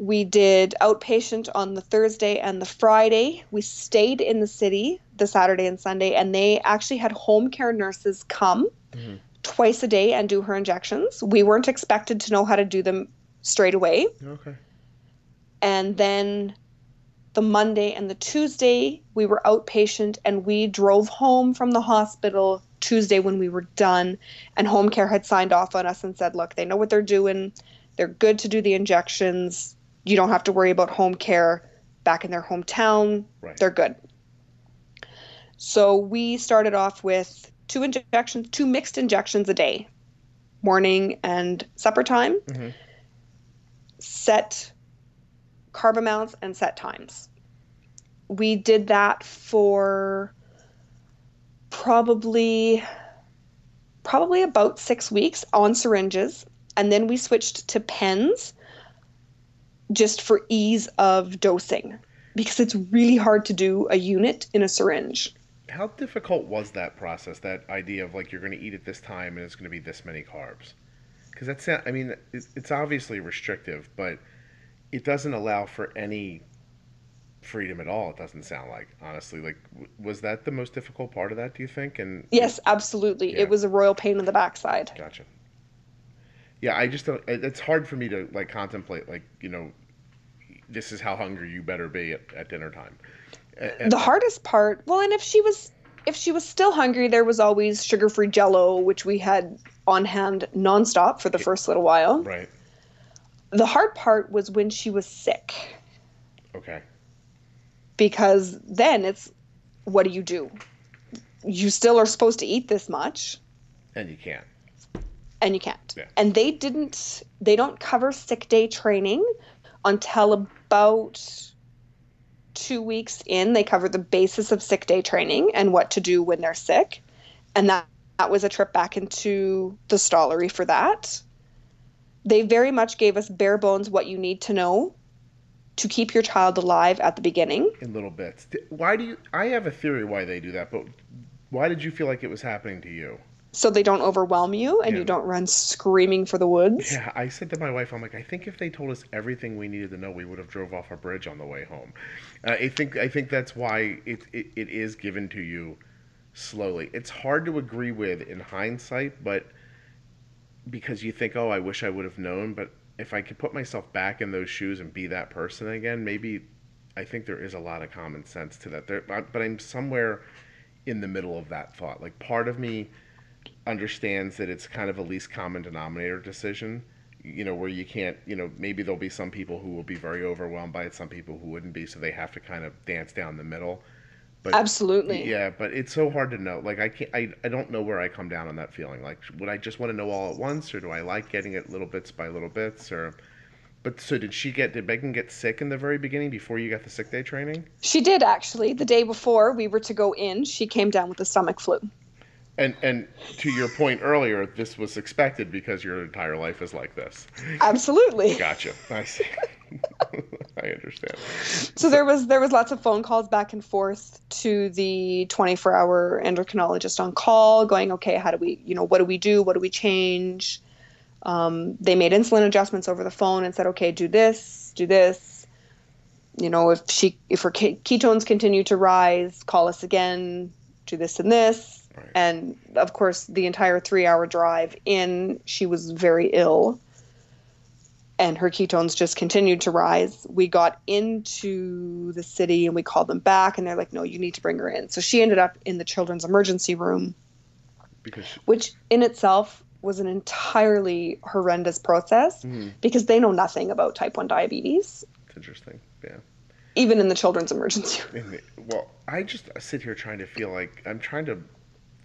we did outpatient on the Thursday and the Friday. We stayed in the city the Saturday and Sunday, and they actually had home care nurses come mm-hmm. twice a day and do her injections. We weren't expected to know how to do them straight away. Okay. And then the Monday and the Tuesday, we were outpatient and we drove home from the hospital Tuesday when we were done. And home care had signed off on us and said, look, they know what they're doing. They're good to do the injections. You don't have to worry about home care back in their hometown. Right. They're good. So we started off with two injections, two mixed injections a day, morning and supper time. Mm-hmm. Set carb amounts and set times. We did that for probably probably about 6 weeks on syringes and then we switched to pens just for ease of dosing because it's really hard to do a unit in a syringe. how difficult was that process? That idea of like you're going to eat at this time and it's going to be this many carbs, because that's I mean it's, obviously restrictive, but it doesn't allow for any freedom at all. It doesn't sound like honestly. Like was that the most difficult part of that? Do you think? And yes, absolutely. Yeah. It was a royal pain in the backside. Gotcha. Yeah, I just don't. It's hard for me to like contemplate like you know, this is how hungry you better be at, at dinner time. And, the hardest part, well, and if she was if she was still hungry, there was always sugar-free Jello, which we had on hand nonstop for the first little while. Right. The hard part was when she was sick. Okay. Because then it's, what do you do? You still are supposed to eat this much. And you can't. And you can't. Yeah. And they didn't. They don't cover sick day training until about two weeks in, they covered the basis of sick day training and what to do when they're sick. And that, that was a trip back into the Stollery for that. They very much gave us bare bones what you need to know to keep your child alive at the beginning. In little bits. Why do you? I have a theory why they do that, but why did you feel like it was happening to you? So they don't overwhelm you and yeah. you don't run screaming for the woods. Yeah, I said to my wife, I'm like, I think if they told us everything we needed to know, we would have drove off a bridge on the way home. Uh, I think I think that's why it, it, it is given to you slowly. It's hard to agree with in hindsight, but because you think, oh, I wish I would have known. But if I could put myself back in those shoes and be that person again, maybe I think there is a lot of common sense to that. There, but I'm somewhere in the middle of that thought. Like part of me understands that it's kind of a least common denominator decision you know where you can't you know maybe there'll be some people who will be very overwhelmed by it some people who wouldn't be so they have to kind of dance down the middle. But absolutely. Yeah but it's so hard to know. Like i can't I, I don't know where i come down on that feeling. Like would i just want to know all at once or do i like getting it little bits by little bits or but so did she get did megan get sick in the very beginning before you got the sick day training? She did actually. The day before we were to go in she came down with a stomach flu and and to your point earlier, this was expected because your entire life is like this. Absolutely. Gotcha. I [laughs] see. [laughs] I understand. So there was there was lots of phone calls back and forth to the 24-hour endocrinologist on call, going, okay, how do we, you know, what do we do? What do we change? Um, they made insulin adjustments over the phone and said, okay, do this, do this. You know, if she if her ketones continue to rise, call us again. Do this and this Right. And of course, the entire three hour drive in, she was very ill. And her ketones just continued to rise. We got into the city and we called them back, and they're like, no, you need to bring her in. So she ended up in the children's emergency room, because she... which in itself was an entirely horrendous process mm-hmm. because they know nothing about type 1 diabetes. It's interesting. Yeah even in the children's emergency room. well, I just sit here trying to feel like I'm trying to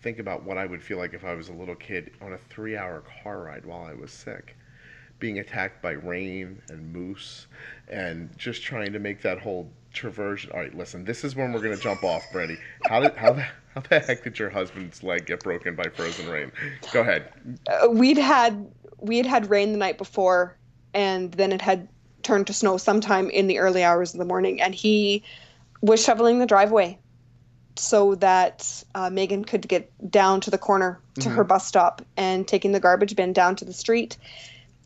think about what I would feel like if I was a little kid on a three hour car ride while I was sick, being attacked by rain and moose, and just trying to make that whole traverse. All right, listen, this is when we're going to jump off, Brady. How did how the, how the heck did your husband's leg get broken by frozen rain? Go ahead. Uh, we'd had we had had rain the night before, and then it had turned to snow sometime in the early hours of the morning, and he was shoveling the driveway so that uh, Megan could get down to the corner to mm-hmm. her bus stop and taking the garbage bin down to the street.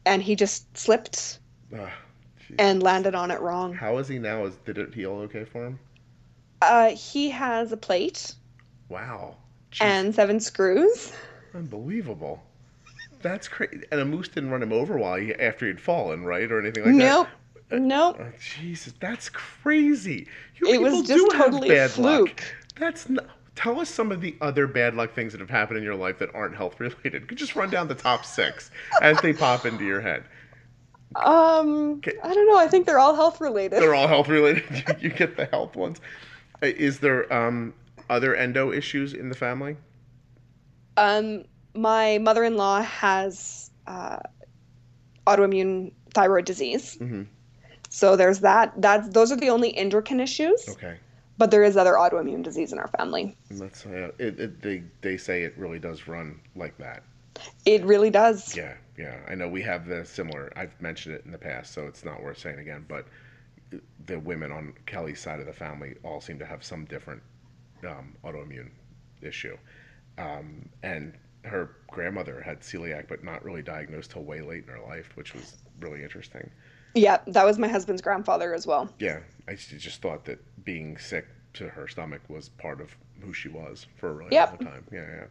And he just slipped oh, and landed on it wrong. How is he now? Is did it heal okay for him? Uh, he has a plate. Wow. Jeez. And seven screws. Unbelievable. That's crazy. And a moose didn't run him over while he after he'd fallen, right, or anything like nope. that. Nope. Oh, Jesus, that's crazy. You it was just totally a fluke. Luck. That's not. Tell us some of the other bad luck things that have happened in your life that aren't health related. Could [laughs] just run down the top six as they pop into your head. Um, okay. I don't know. I think they're all health related. They're all health related. [laughs] you get the health ones. Uh, is there um other endo issues in the family? Um, my mother-in-law has uh, autoimmune thyroid disease. Mm-hmm. So there's that. That's those are the only endocrine issues. Okay but there is other autoimmune disease in our family. That's uh, it, it, they they say it really does run like that. It really does. Yeah, yeah. I know we have the similar. I've mentioned it in the past, so it's not worth saying again. But the women on Kelly's side of the family all seem to have some different um, autoimmune issue, um, and her grandmother had celiac, but not really diagnosed till way late in her life, which was really interesting. Yeah, that was my husband's grandfather as well. Yeah, I just thought that being sick to her stomach was part of who she was for a really Yep. long time. Yeah, yeah,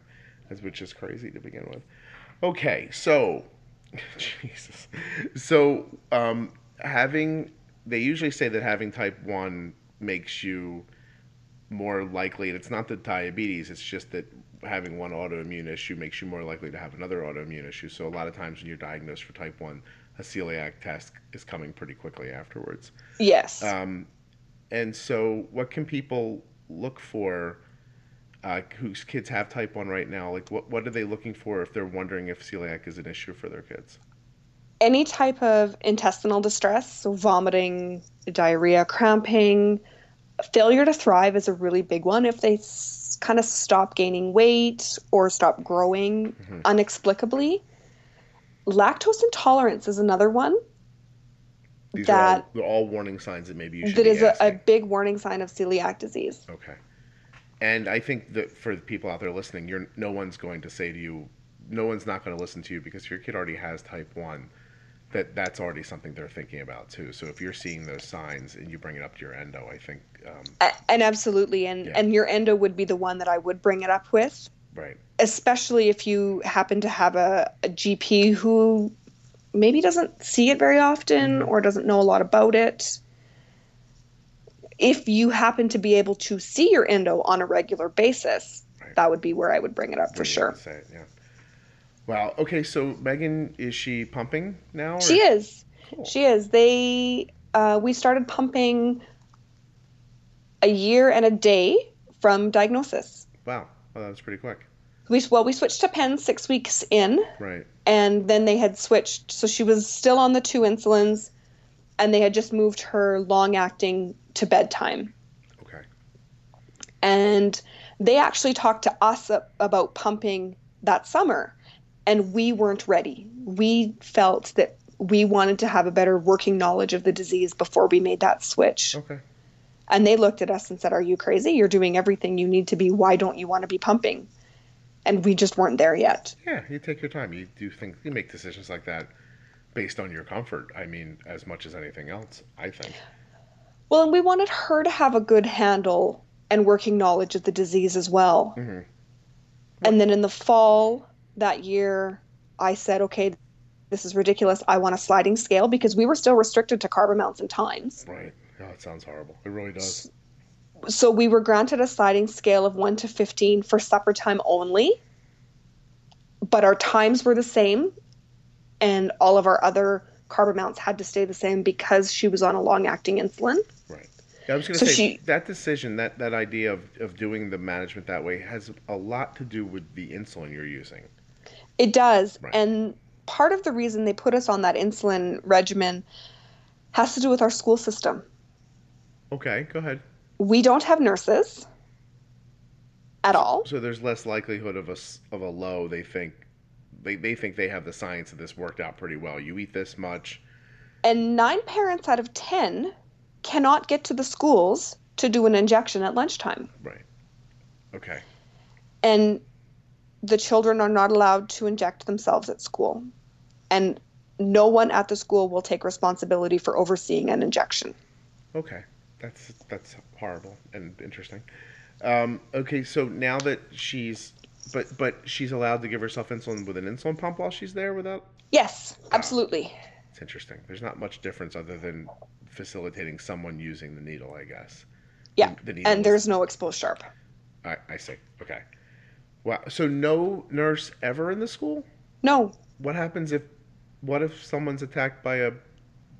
that's which is crazy to begin with. Okay, so [laughs] Jesus, so um, having they usually say that having type one makes you more likely. And it's not the diabetes; it's just that having one autoimmune issue makes you more likely to have another autoimmune issue. So a lot of times when you're diagnosed for type one, a celiac test is coming pretty quickly afterwards. Yes. Um, and so, what can people look for uh, whose kids have type 1 right now? Like, what, what are they looking for if they're wondering if celiac is an issue for their kids? Any type of intestinal distress, so vomiting, diarrhea, cramping, failure to thrive is a really big one. If they s- kind of stop gaining weight or stop growing Mhm. inexplicably, lactose intolerance is another one These that are all, all warning signs that maybe you should that is a, a big warning sign of celiac disease. Okay. And I think that for the people out there listening, you're no one's going to say to you, no one's not going to listen to you because your kid already has type one, that that's already something they're thinking about too. So if you're seeing those signs and you bring it up to your endo, I think um, And absolutely, and Yeah. and your endo would be the one that I would bring it up with, right, especially if you happen to have a, a GP who maybe doesn't see it very often Mhm. or doesn't know a lot about it. If you happen to be able to see your endo on a regular basis, Right. that would be where I would bring it up for sure. it, yeah. Wow. Okay. So Megan, is she pumping now? or- She is. Cool. She is. They uh, we started pumping a year and a day from diagnosis. Wow. Oh, that was pretty quick. We well we switched to pen six weeks in, Right. and then they had switched. So she was still on the two insulins, and they had just moved her long acting to bedtime. Okay. And they actually talked to us about pumping that summer, and we weren't ready. We felt that we wanted to have a better working knowledge of the disease before we made that switch. Okay. And they looked at us and said, Are you crazy? You're doing everything you need to be. Why don't you want to be pumping? And we just weren't there yet. Yeah. You take your time. You do think you make decisions like that based on your comfort. I mean, as much as anything else, I think. Well, and we wanted her to have a good handle and working knowledge of the disease as well. hmm And then in the fall that year, I said, okay, this is ridiculous. I want a sliding scale because we were still restricted to carb amounts and times. Right. Oh, it sounds horrible. It really does. So we were granted a sliding scale of 1 to 15 for supper time only. But our times were the same, and all of our other carb amounts had to stay the same because she was on a long acting insulin. Right. I was going So to say she- that decision, that that idea of, of doing the management that way, has a lot to do with the insulin you're using. It does. Right. And part of the reason they put us on that insulin regimen has to do with our school system. Okay. Go ahead. We don't have nurses at all. So there's less likelihood of a of a low. They think they, they think they have the science of this worked out pretty well. You eat this much. And nine parents out of 10 cannot get to the schools to do an injection at lunchtime. Right. Okay. And the children are not allowed to inject themselves at school. And no one at the school will take responsibility for overseeing an injection. Okay. That's that's horrible and interesting. Um, okay. So now that she's but but she's allowed to give herself insulin with an insulin pump while she's there without. Yes, absolutely. It's interesting. There's not much difference other than facilitating someone using the needle, I guess. Yeah, The needle And there's no exposed sharp. I, I see. Okay. Wow. So no nurse ever in the school? No, What happens if what if someone's attacked by a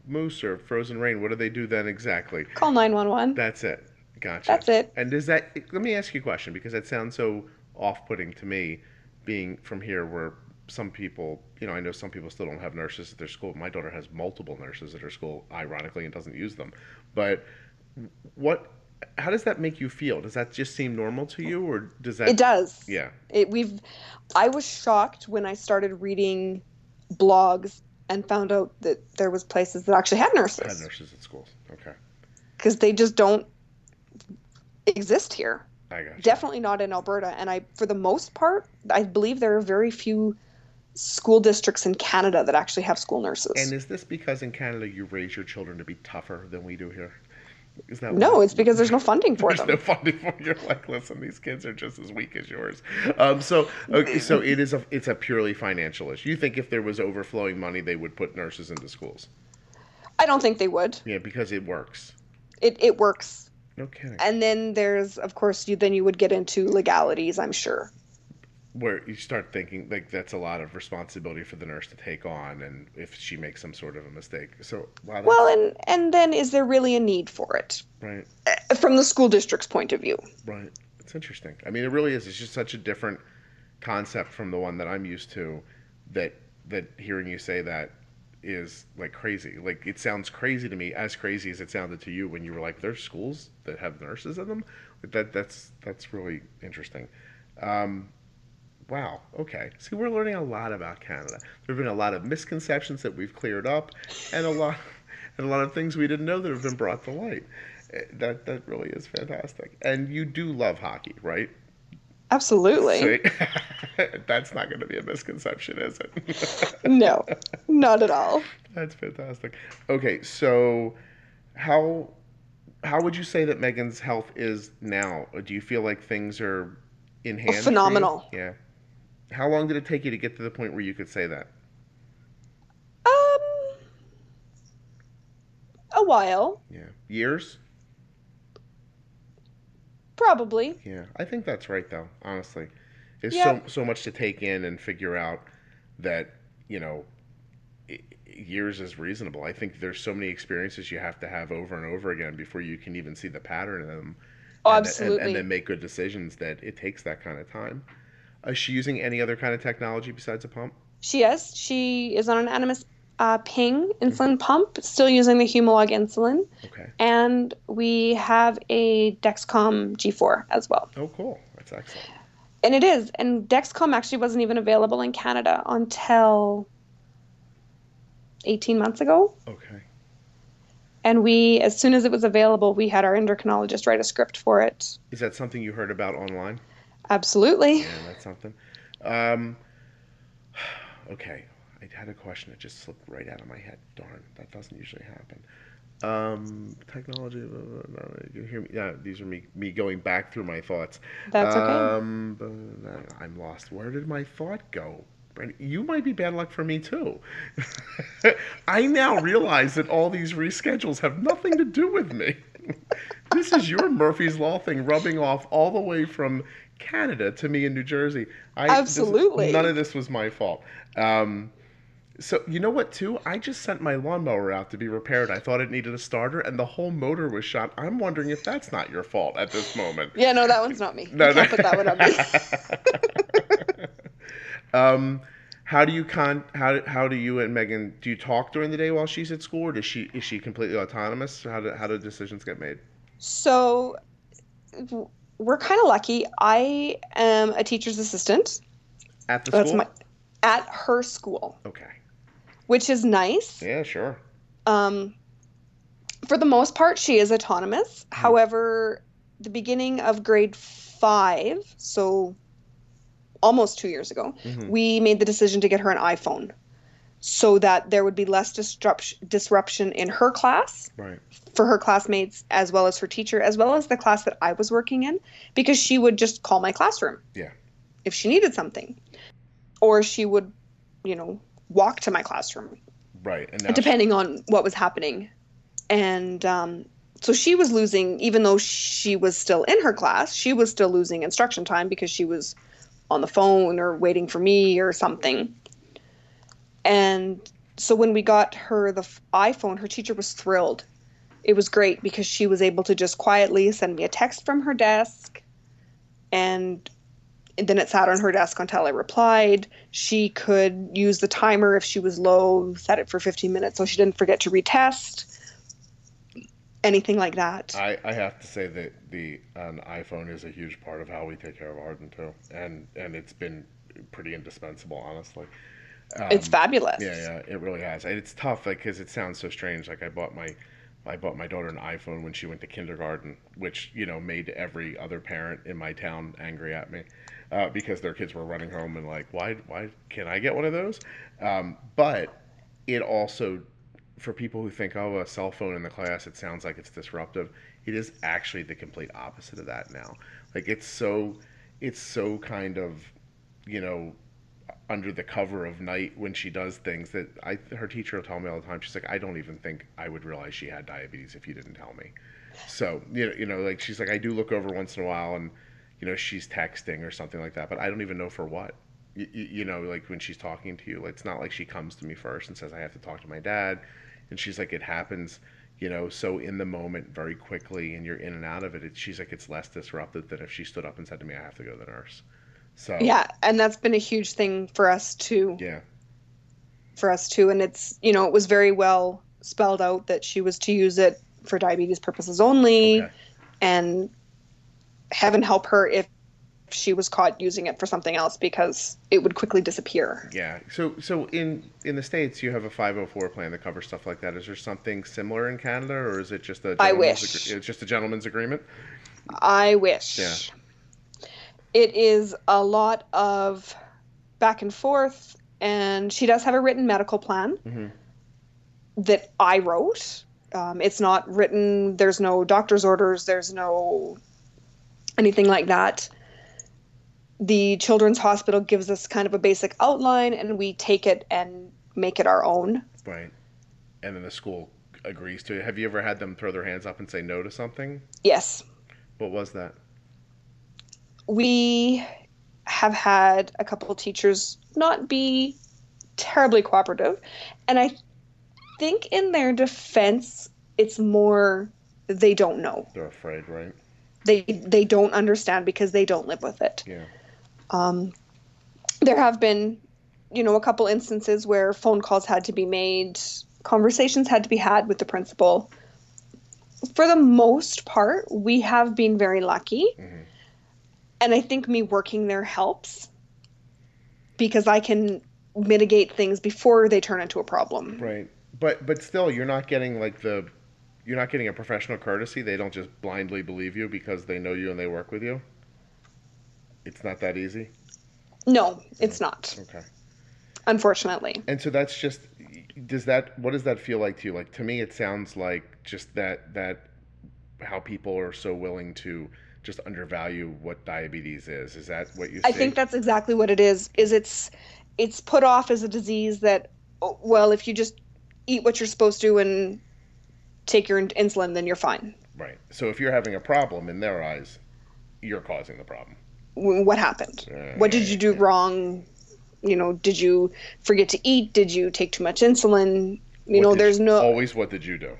moose or frozen rain? What do they do then exactly? call 911. That's it. Gotcha. That's it. And does that let me ask you a question because that sounds so off-putting to me being from here where some people, you know, I know some people still don't have nurses at their school. My daughter has multiple nurses at her school ironically and doesn't use them. But what how does that make you feel? Does that just seem normal to you or does that It does. Yeah. It, we've. I was shocked when I started reading blogs and found out that there was places that actually had nurses. Had nurses at schools. Okay. because they just don't exist here. I got you. Definitely not in Alberta. And I, for the most part, I believe there are very few school districts in Canada that actually have school nurses. And is this because in Canada you raise your children to be tougher than we do here? Is that no, it's because there's no funding for them. There's them. no funding for [laughs] you're like, listen, these kids are just as weak as yours. Um, so okay, so it is a it's a purely financial issue. You think if there was overflowing money, they would put nurses into schools? I don't think they would. Yeah, because it works. It it works. Kidding. And then there's, of course, you then you would get into legalities. I'm sure. Where you start thinking like that's a lot of responsibility for the nurse to take on, and if she makes some sort of a mistake. So wow, Well, and and then is there really a need for it right, Uh, from the school district's point of view? right. It's interesting. I mean, it really is. It's just such a different concept from the one that I'm used to. That that hearing you say that is like crazy. Like it sounds crazy to me, as crazy as it sounded to you when you were like, "There's schools that have nurses in them." That that's that's really interesting. Um, wow. Okay. See, we're learning a lot about Canada. There have been a lot of misconceptions that we've cleared up, and a lot [laughs] and a lot of things we didn't know that have been brought to light. Eh, That that really is fantastic. And you do love hockey, right? Absolutely. [laughs] That's not going to be a misconception, is it? [laughs] No, not at all. That's fantastic. Okay, so how how would you say that Megan's health is now? Do you feel like things are in hand? you? phenomenal. Yeah. How long did it take you to get to the point where you could say that? Um, a while, Yeah. Years? probably. Yeah. I think that's right though, honestly. There's Yeah. so so much to take in and figure out that, you know, years is reasonable. I think there's so many experiences you have to have over and over again before you can even see the pattern in them. Oh, and, absolutely. And, and then make good decisions that it takes that kind of time. Is she using any other kind of technology besides a pump? She is. She is on an Animas uh, Ping insulin pump, still using the Humalog insulin, Okay. and we have a Dexcom G4 as well. Oh, cool. That's excellent. And it is. And Dexcom actually wasn't even available in Canada until 18 months ago. Okay. And we, as soon as it was available, we had our endocrinologist write a script for it. Is that something you heard about online? Absolutely. Yeah, that's something. Um, [sighs] okay, I had a question that just slipped right out of my head. Darn, that doesn't usually happen. Um, technology. blah, blah, blah, You hear me. Yeah, these are me me going back through my thoughts. That's okay. Um, but I'm lost. Where did my thought go? You might be bad luck for me too. [laughs] I now realize that all these reschedules have nothing to do with me. This is your Murphy's Law thing rubbing off all the way from Canada to me in New Jersey. I, this- Absolutely. none of this was my fault. Um, so you know what? Too, I just sent my lawnmower out to be repaired. I thought it needed a starter, and the whole motor was shot. I'm wondering if that's not your fault at this moment. Yeah, no, that one's not me. No, you can't put that one on me. [laughs] um, how do you con? How how do you and Megan do you talk during the day while she's at school, or does she is she completely autonomous? How do how do decisions get made? So we're kind of lucky. I am a teacher's assistant. At the That's school. my at her school, Okay. which is nice. Yeah. Sure. Um, for the most part, she is autonomous. However, the beginning of grade five, so almost two years ago, Mhm. we made the decision to get her an iPhone so that there would be less disruption disruption in her class Right. For her classmates as well as her teacher as well as the class that I was working in because she would just call my classroom. Yeah. If she needed something. Or she would, you know, walk to my classroom Right. And depending on what was happening. And um, so she was losing, even though she was still in her class, she was still losing instruction time because she was on the phone or waiting for me or something. And so when we got her the iPhone, her teacher was thrilled. It was great because she was able to just quietly send me a text from her desk and then it sat on her desk until I replied. She could use the timer if she was low, set it for 15 minutes so she didn't forget to retest. Anything like that. I, I have to say that the an iPhone is a huge part of how we take care of Arden too, and and it's been pretty indispensable, honestly. Um, it's fabulous. Yeah, yeah, it really has. It's tough, like, because it sounds so strange. Like, I bought my I bought my daughter an iPhone when she went to kindergarten, which you know made every other parent in my town angry at me uh, because their kids were running home and like, why, why can I get one of those? Um, but it also, for people who think, oh, a cell phone in the class, it sounds like it's disruptive. It is actually the complete opposite of that now. Like it's so, it's so kind of, you know, under the cover of night when she does things that I her teacher will tell me all the time. She's like, I don't even think I would realize she had diabetes if you didn't tell me. So you know, you know, like she's like, I do look over once in a while and you know she's texting or something like that, but I don't even know for what. You, you know, like when she's talking to you, it's not like she comes to me first and says I have to talk to my dad, and she's like, it happens you know so in the moment very quickly and you're in and out of it, it she's like it's less disruptive than if she stood up and said to me i have to go to the nurse so yeah, and that's been a huge thing for us too. yeah For us too, and it's you know it was very well spelled out that she was to use it for diabetes purposes only, okay. and heaven help her if she was caught using it for something else because it would quickly disappear. Yeah. So so in in the states you have a 504 plan that covers stuff like that. Is there something similar in Canada or is it just a I wish. agree- it's just a gentleman's agreement? I wish. Yeah. It is a lot of back and forth, and she does have a written medical plan Mhm. that I wrote. Um, it's not written, there's no doctor's orders, there's no anything like that. The Children's Hospital gives us kind of a basic outline, and we take it and make it our own. Right. And then the school agrees to it. Have you ever had them throw their hands up and say no to something? Yes, What was that? We have had a couple teachers not be terribly cooperative and i think in their defense it's more they don't know They're afraid, right? they they don't understand because they don't live with it Yeah. um, there have been you know a couple instances where phone calls had to be made conversations had to be had with the principal for the most part we have been very lucky Mhm. And i think me working there helps because i can mitigate things before they turn into a problem Right. But but still you're not getting like the you're not getting a professional courtesy. They don't just blindly believe you because they know you and they work with you. It's not that easy. no it's not Okay. unfortunately And so that's just does that what does that feel like to you? Like to me it sounds like just that that how people are so willing to just undervalue what diabetes is. Is that what you see? I think that's exactly what it is. Is it's it's put off as a disease that well, if you just eat what you're supposed to and take your insulin, then you're fine. right. So if you're having a problem in their eyes, you're causing the problem. What happened? Yeah, What did you do yeah. wrong? You know, did you forget to eat? Did you take too much insulin? You What know, there's no always what did you do?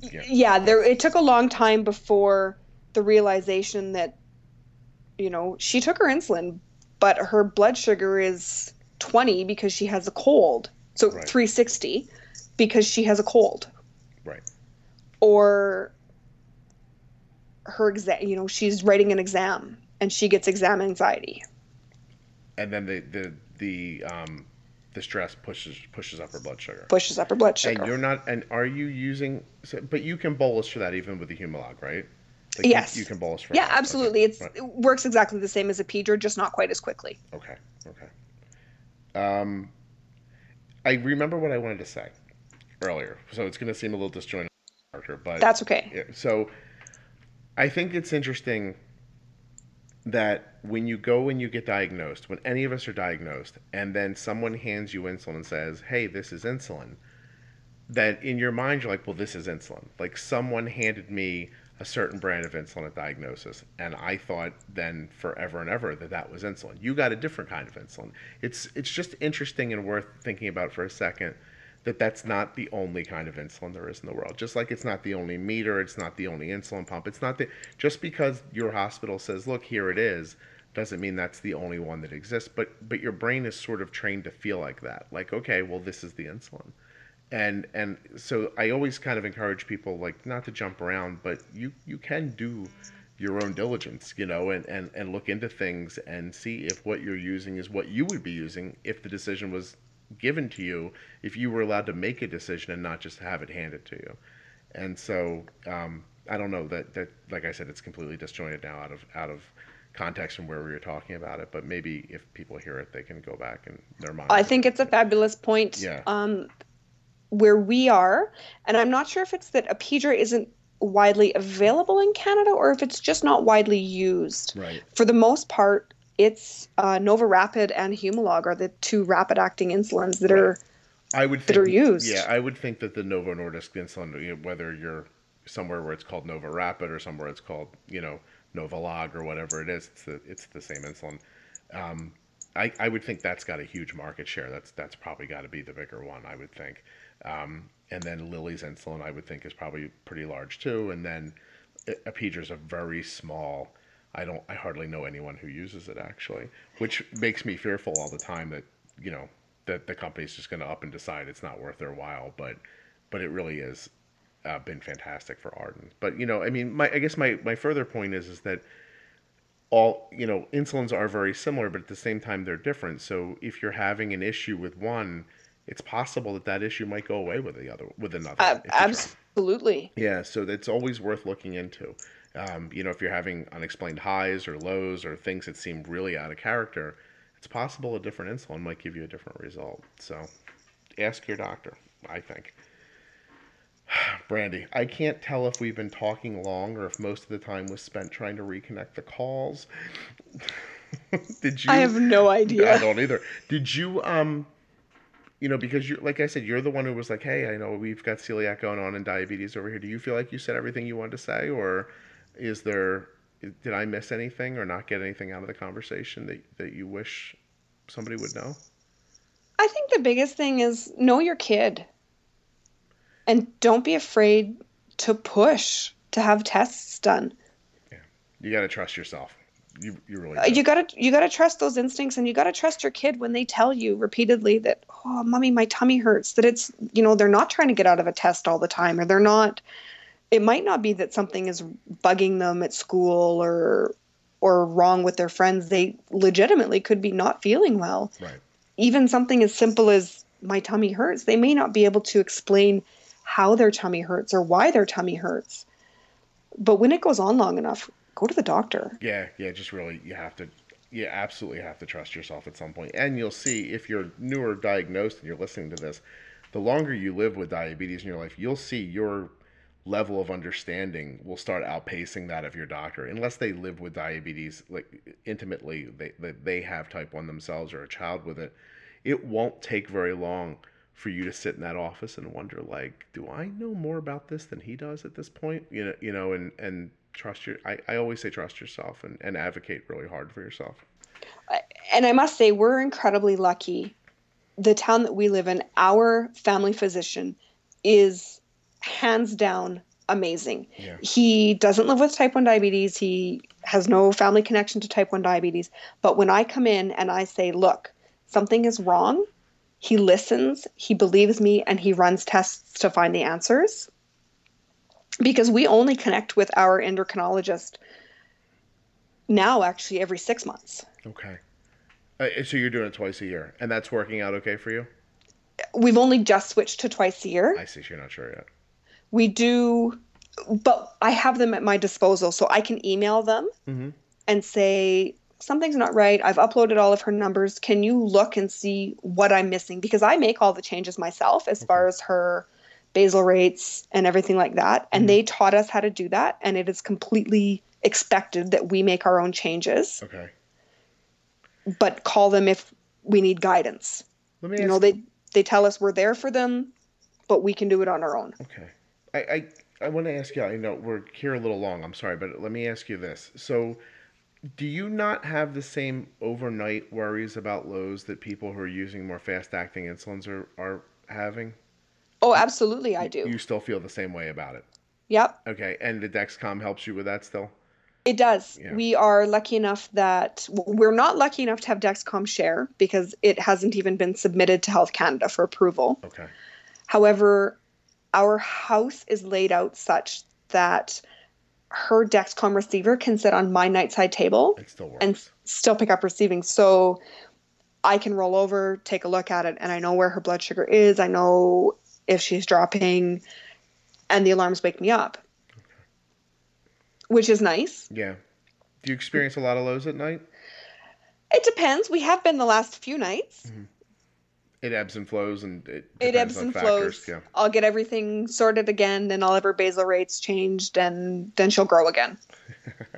Yeah. yeah there it took a long time before the realization that you know she took her insulin but her blood sugar is 20 because she has a cold so Right. 360 because she has a cold Right. or her exam you know she's writing an exam and she gets exam anxiety And then the the the um the stress pushes pushes up her blood sugar. pushes up her blood sugar And you're not and are you using so, but you can bolus for that even with the Humalog, right? Like Yes. You, you can bolus for yeah that. Okay. absolutely it's Right. it works exactly the same as Apidra just not quite as quickly Okay. Okay. Um, I remember what I wanted to say earlier, so it's going to seem a little disjointed, but that's okay yeah, so I think it's interesting that when you go and you get diagnosed, when any of us are diagnosed, and then someone hands you insulin and says, "Hey, this is insulin," that in your mind you're like, "Well, this is insulin." Like someone handed me a certain brand of insulin at diagnosis, and I thought then forever and ever that that was insulin. You got a different kind of insulin. It's it's just interesting and worth thinking about for a second that that's not the only kind of insulin there is in the world. Just like it's not the only meter, it's not the only insulin pump. It's not the just because your hospital says, "Look, here it is," doesn't mean that's the only one that exists. But but your brain is sort of trained to feel like that. Like, okay, well, this is the insulin. And and so I always kind of encourage people like not to jump around, but you you can do your own diligence, you know, and, and, and look into things and see if what you're using is what you would be using if the decision was given to you, if you were allowed to make a decision and not just have it handed to you. and so um, I don't know that that like I said, it's completely disjointed now out of out of context from where we were talking about it. But maybe if people hear it, they can go back and their mind. I think it's a fabulous point. Yeah. Um, where we are, and I'm not sure if it's that Apidra isn't widely available in Canada or if it's just not widely used. right. For the most part, it's uh, NovoRapid and Humalog are the two rapid acting insulins that Right. are I would that are used. Yeah, I would think that the Novo Nordisk insulin, you know, whether you're somewhere where it's called NovoRapid or somewhere it's called, you know, Novolog or whatever it is, it's the it's the same insulin. Um, I, I would think that's got a huge market share. That's that's probably got to be the bigger one. I would think. Um, and then Lilly's insulin, I would think, is probably pretty large too. And then Apidra's a very small. I don't. I hardly know anyone who uses it actually, which makes me fearful all the time that you know that the company's just going to up and decide it's not worth their while. But but it really is uh, been fantastic for Arden. But you know, I mean, my I guess my my further point is is that all you know insulins are very similar, but at the same time they're different. So if you're having an issue with one, it's possible that that issue might go away with the other with another. uh, absolutely. Yeah, so that's always worth looking into. Um, you know, if you're having unexplained highs or lows or things that seem really out of character, it's possible a different insulin might give you a different result. So ask your doctor, I think. [sighs] Brandy, I can't tell if we've been talking long or if most of the time was spent trying to reconnect the calls. [laughs] Did you? I have no [laughs] idea. I don't either. Did you um you know, because you like I said, you're the one who was like, Hey, I know we've got celiac going on and diabetes over here. Do you feel like you said everything you wanted to say or is there did I miss anything or not get anything out of the conversation that, that you wish somebody would know? I think the biggest thing is know your kid. And don't be afraid to push to have tests done. Yeah, You gotta trust yourself. You you really Uh. You gotta you gotta trust those instincts, and you gotta trust your kid when they tell you repeatedly that, "Oh, mommy, my tummy hurts." That it's you know they're not trying to get out of a test all the time, or they're not. It might not be that something is bugging them at school or or wrong with their friends. They legitimately could be not feeling well. Right. Even something as simple as my tummy hurts, they may not be able to explain how their tummy hurts or why their tummy hurts. But when it goes on long enough, go to the doctor. Yeah, yeah, just really you have to you absolutely have to trust yourself at some point. And you'll see if you're newer diagnosed and you're listening to this, the longer you live with diabetes in your life, you'll see your level of understanding will start outpacing that of your doctor unless they live with diabetes like intimately they they, they have type 1 themselves or a child with it it won't take very long for you to sit in that office and wonder like do i know more about this than he does at this point you know you know and and trust your i, I always say trust yourself and, and advocate really hard for yourself and I must say, we're incredibly lucky. The town that we live in, our family physician is hands down amazing. Yeah. He doesn't live with type 1 diabetes, he has no family connection to type 1 diabetes. But when I come in and I say, look, something is wrong, he listens, he believes me, and he runs tests to find the answers. Because we only connect with our endocrinologist now, actually, every six months. okay uh, so you're doing it twice a year and that's working out okay for you we've only just switched to twice a year. i see so you're not sure yet We do, but I have them at my disposal, so I can email them mm-hmm. and say something's not right. I've uploaded all of her numbers. Can you look and see what I'm missing? Because I make all the changes myself as far as her basal rates and everything like that. And Mhm. they taught us how to do that, and it is completely expected that we make our own changes. okay But call them if we need guidance. let me You ask know, they they tell us we're there for them, but we can do it on our own. Okay. I, I, I want to ask you, I know we're here a little long, I'm sorry, but let me ask you this. So, do you not have the same overnight worries about lows that people who are using more fast acting insulins are, are having? Oh, absolutely, I do. You still feel the same way about it? Yep. Okay. And the Dexcom helps you with that still? It does. Yeah. We are lucky enough that well, we're not lucky enough to have Dexcom share because it hasn't even been submitted to Health Canada for approval. Okay. However, our house is laid out such that her Dexcom receiver can sit on my nightside table still and still pick up receiving. So I can roll over, take a look at it, and I know where her blood sugar is. I know if she's dropping. and the alarms wake me up, which is nice. Yeah. Do you experience a lot of lows at night? It depends. We have been the last few nights. Mm-hmm. It ebbs and flows, and it It ebbs and factors. flows. Yeah. I'll get everything sorted again, then I'll have her basal rates changed, and then she'll grow again.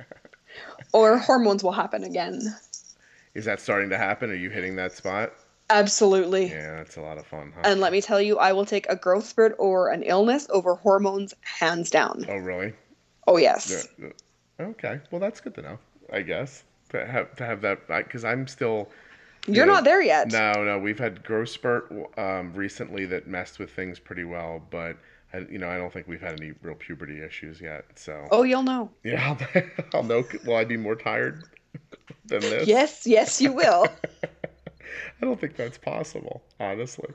[laughs] or hormones will happen again. Is that starting to happen? Are you hitting that spot? Absolutely. Yeah, that's a lot of fun, huh? And let me tell you, I will take a growth spurt or an illness over hormones hands down. oh, really? Oh, yes. Yeah, yeah. Okay. Well, that's good to know. I guess to have to have that because I'm still. You're know, not there yet. No, no. We've had growth spurt um, recently that messed with things pretty well, but I, you know I don't think we've had any real puberty issues yet. So Oh, you'll know. yeah, I'll, [laughs] I'll know. Will I be more tired than this? Yes, yes, you will. [laughs] I don't think that's possible, honestly.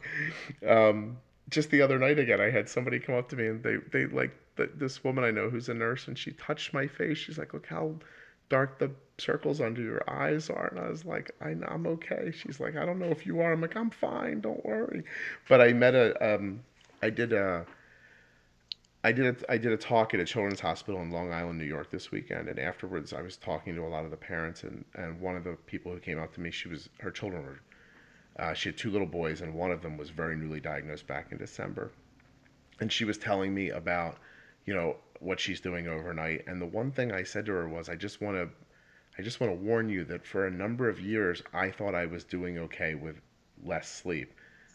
Um, just the other night again, I had somebody come up to me and they, they like th- this woman I know who's a nurse and she touched my face. She's like, look how dark the circles under your eyes are. And I was like, I, I'm okay. She's like, I don't know if you are. I'm like, I'm fine. Don't worry. But I met a, um, I did a, I did a, I did a talk at a children's hospital in Long Island, New York this weekend, and afterwards I was talking to a lot of the parents, and, and one of the people who came up to me, she was her children were, uh, she had two little boys, and one of them was very newly diagnosed back in December, and she was telling me about, you know, what she's doing overnight, and the one thing I said to her was, I just want to, I just want to warn you that for a number of years I thought I was doing okay with less sleep.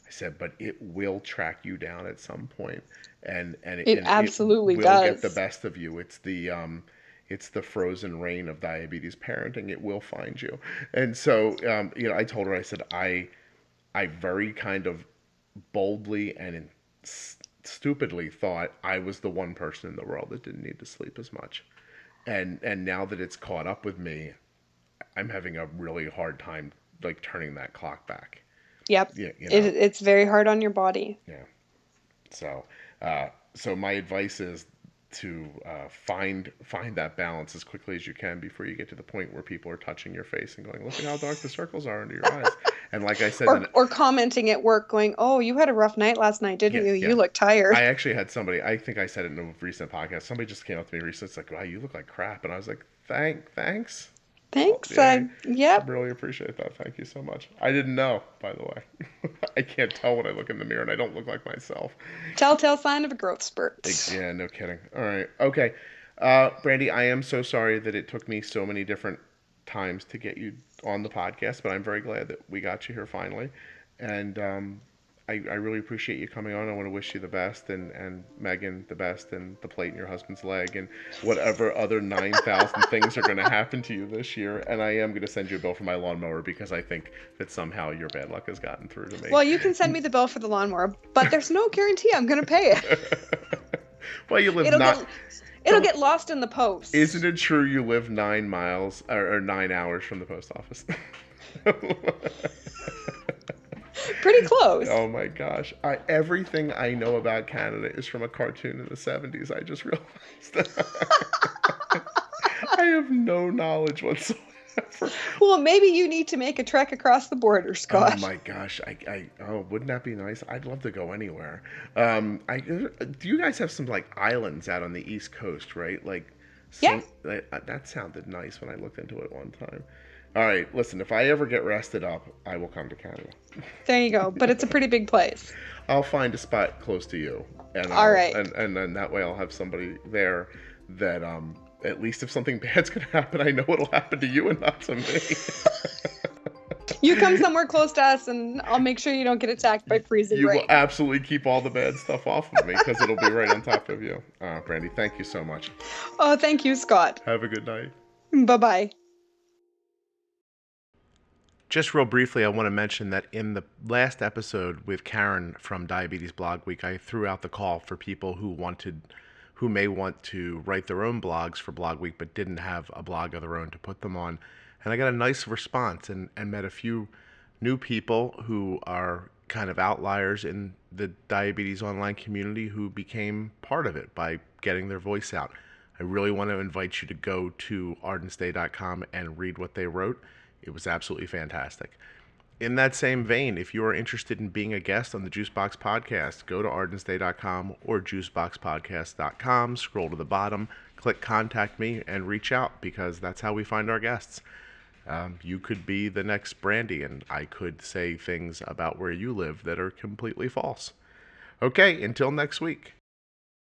I said, but it will track you down at some point, and and It and absolutely will get the best of you. It's the um, it's the frozen rain of diabetes parenting. It will find you. And so, um, you know, I told her, I said, I, I very kind of boldly and in, s- stupidly thought I was the one person in the world that didn't need to sleep as much, and and now that it's caught up with me, I'm having a really hard time like turning that clock back. Yep. Yeah, you It, it's very hard on your body. Yeah. So, uh, so my advice is to uh, find find that balance as quickly as you can before you get to the point where people are touching your face and going, "Look at how dark the circles are under your eyes." [laughs] And like I said, Or, or commenting at work going, oh, you had a rough night last night, didn't Yeah, you? yeah. You look tired. I actually had somebody. I think I said it in a recent podcast. Somebody just came up to me recently. It's like, "Wow, you look like crap," and I was like, "Thank, thanks." Thanks. Yeah. I, yep. I really appreciate that. Thank you so much. I didn't know, by the way. [laughs] I can't tell when I look in the mirror, and I don't look like myself. Telltale sign of a growth spurt. Yeah, no kidding. All right. Okay. Uh, Brandy, I am so sorry that it took me so many different times to get you on the podcast, but I'm very glad that we got you here finally. And um, I, I really appreciate you coming on. I want to wish you the best and, and Megan the best and the plate in your husband's leg and whatever other 9,000 [laughs] things are going to happen to you this year. And I am going to send you a bill for my lawnmower because I think that somehow your bad luck has gotten through to me. Well, you can send me the bill for the lawnmower, but there's no guarantee I'm going to pay it. [laughs] well, you live It'll not. It'll get lost in the post. Isn't it true you live nine miles or, or nine hours from the post office? [laughs] Pretty close. oh my gosh. I, everything I know about Canada is from a cartoon in the 70s. I just realized. [laughs] I have no knowledge whatsoever. [laughs] Well, maybe you need to make a trek across the border, Scott. Oh my gosh! I, I oh, wouldn't that be nice? I'd love to go anywhere. Um, I do you guys have some like islands out on the east coast, right? Like, Yeah. That sounded nice when I looked into it one time. All right, listen. If I ever get rested up, I will come to Canada. There you go. But it's a pretty big place. [laughs] I'll find a spot close to you, and All I'll- right. and and then that way I'll have somebody there that um at least if something bad's gonna happen, I know it'll happen to you and not to me. You come somewhere close to us, and I'll make sure you don't get attacked by freezing you rain. will absolutely keep all the bad stuff off of me because it'll be right on top of you. Uh, Brandy, thank you so much. Oh, thank you, Scott. Have a good night. Bye bye. Just real briefly, I want to mention that in the last episode with Karen from Diabetes Blog Week, I threw out the call for people who wanted, who may want to write their own blogs for Blog Week but didn't have a blog of their own to put them on. And I got a nice response and, and met a few new people who are kind of outliers in the diabetes online community who became part of it by getting their voice out. I really want to invite you to go to ardensday.com and read what they wrote. It was absolutely fantastic. In that same vein, if you are interested in being a guest on the Juicebox Podcast, go to ardensday.com or juiceboxpodcast.com, scroll to the bottom, click contact me, and reach out because that's how we find our guests. Um, you could be the next Brandy, and I could say things about where you live that are completely false. Okay, until next week.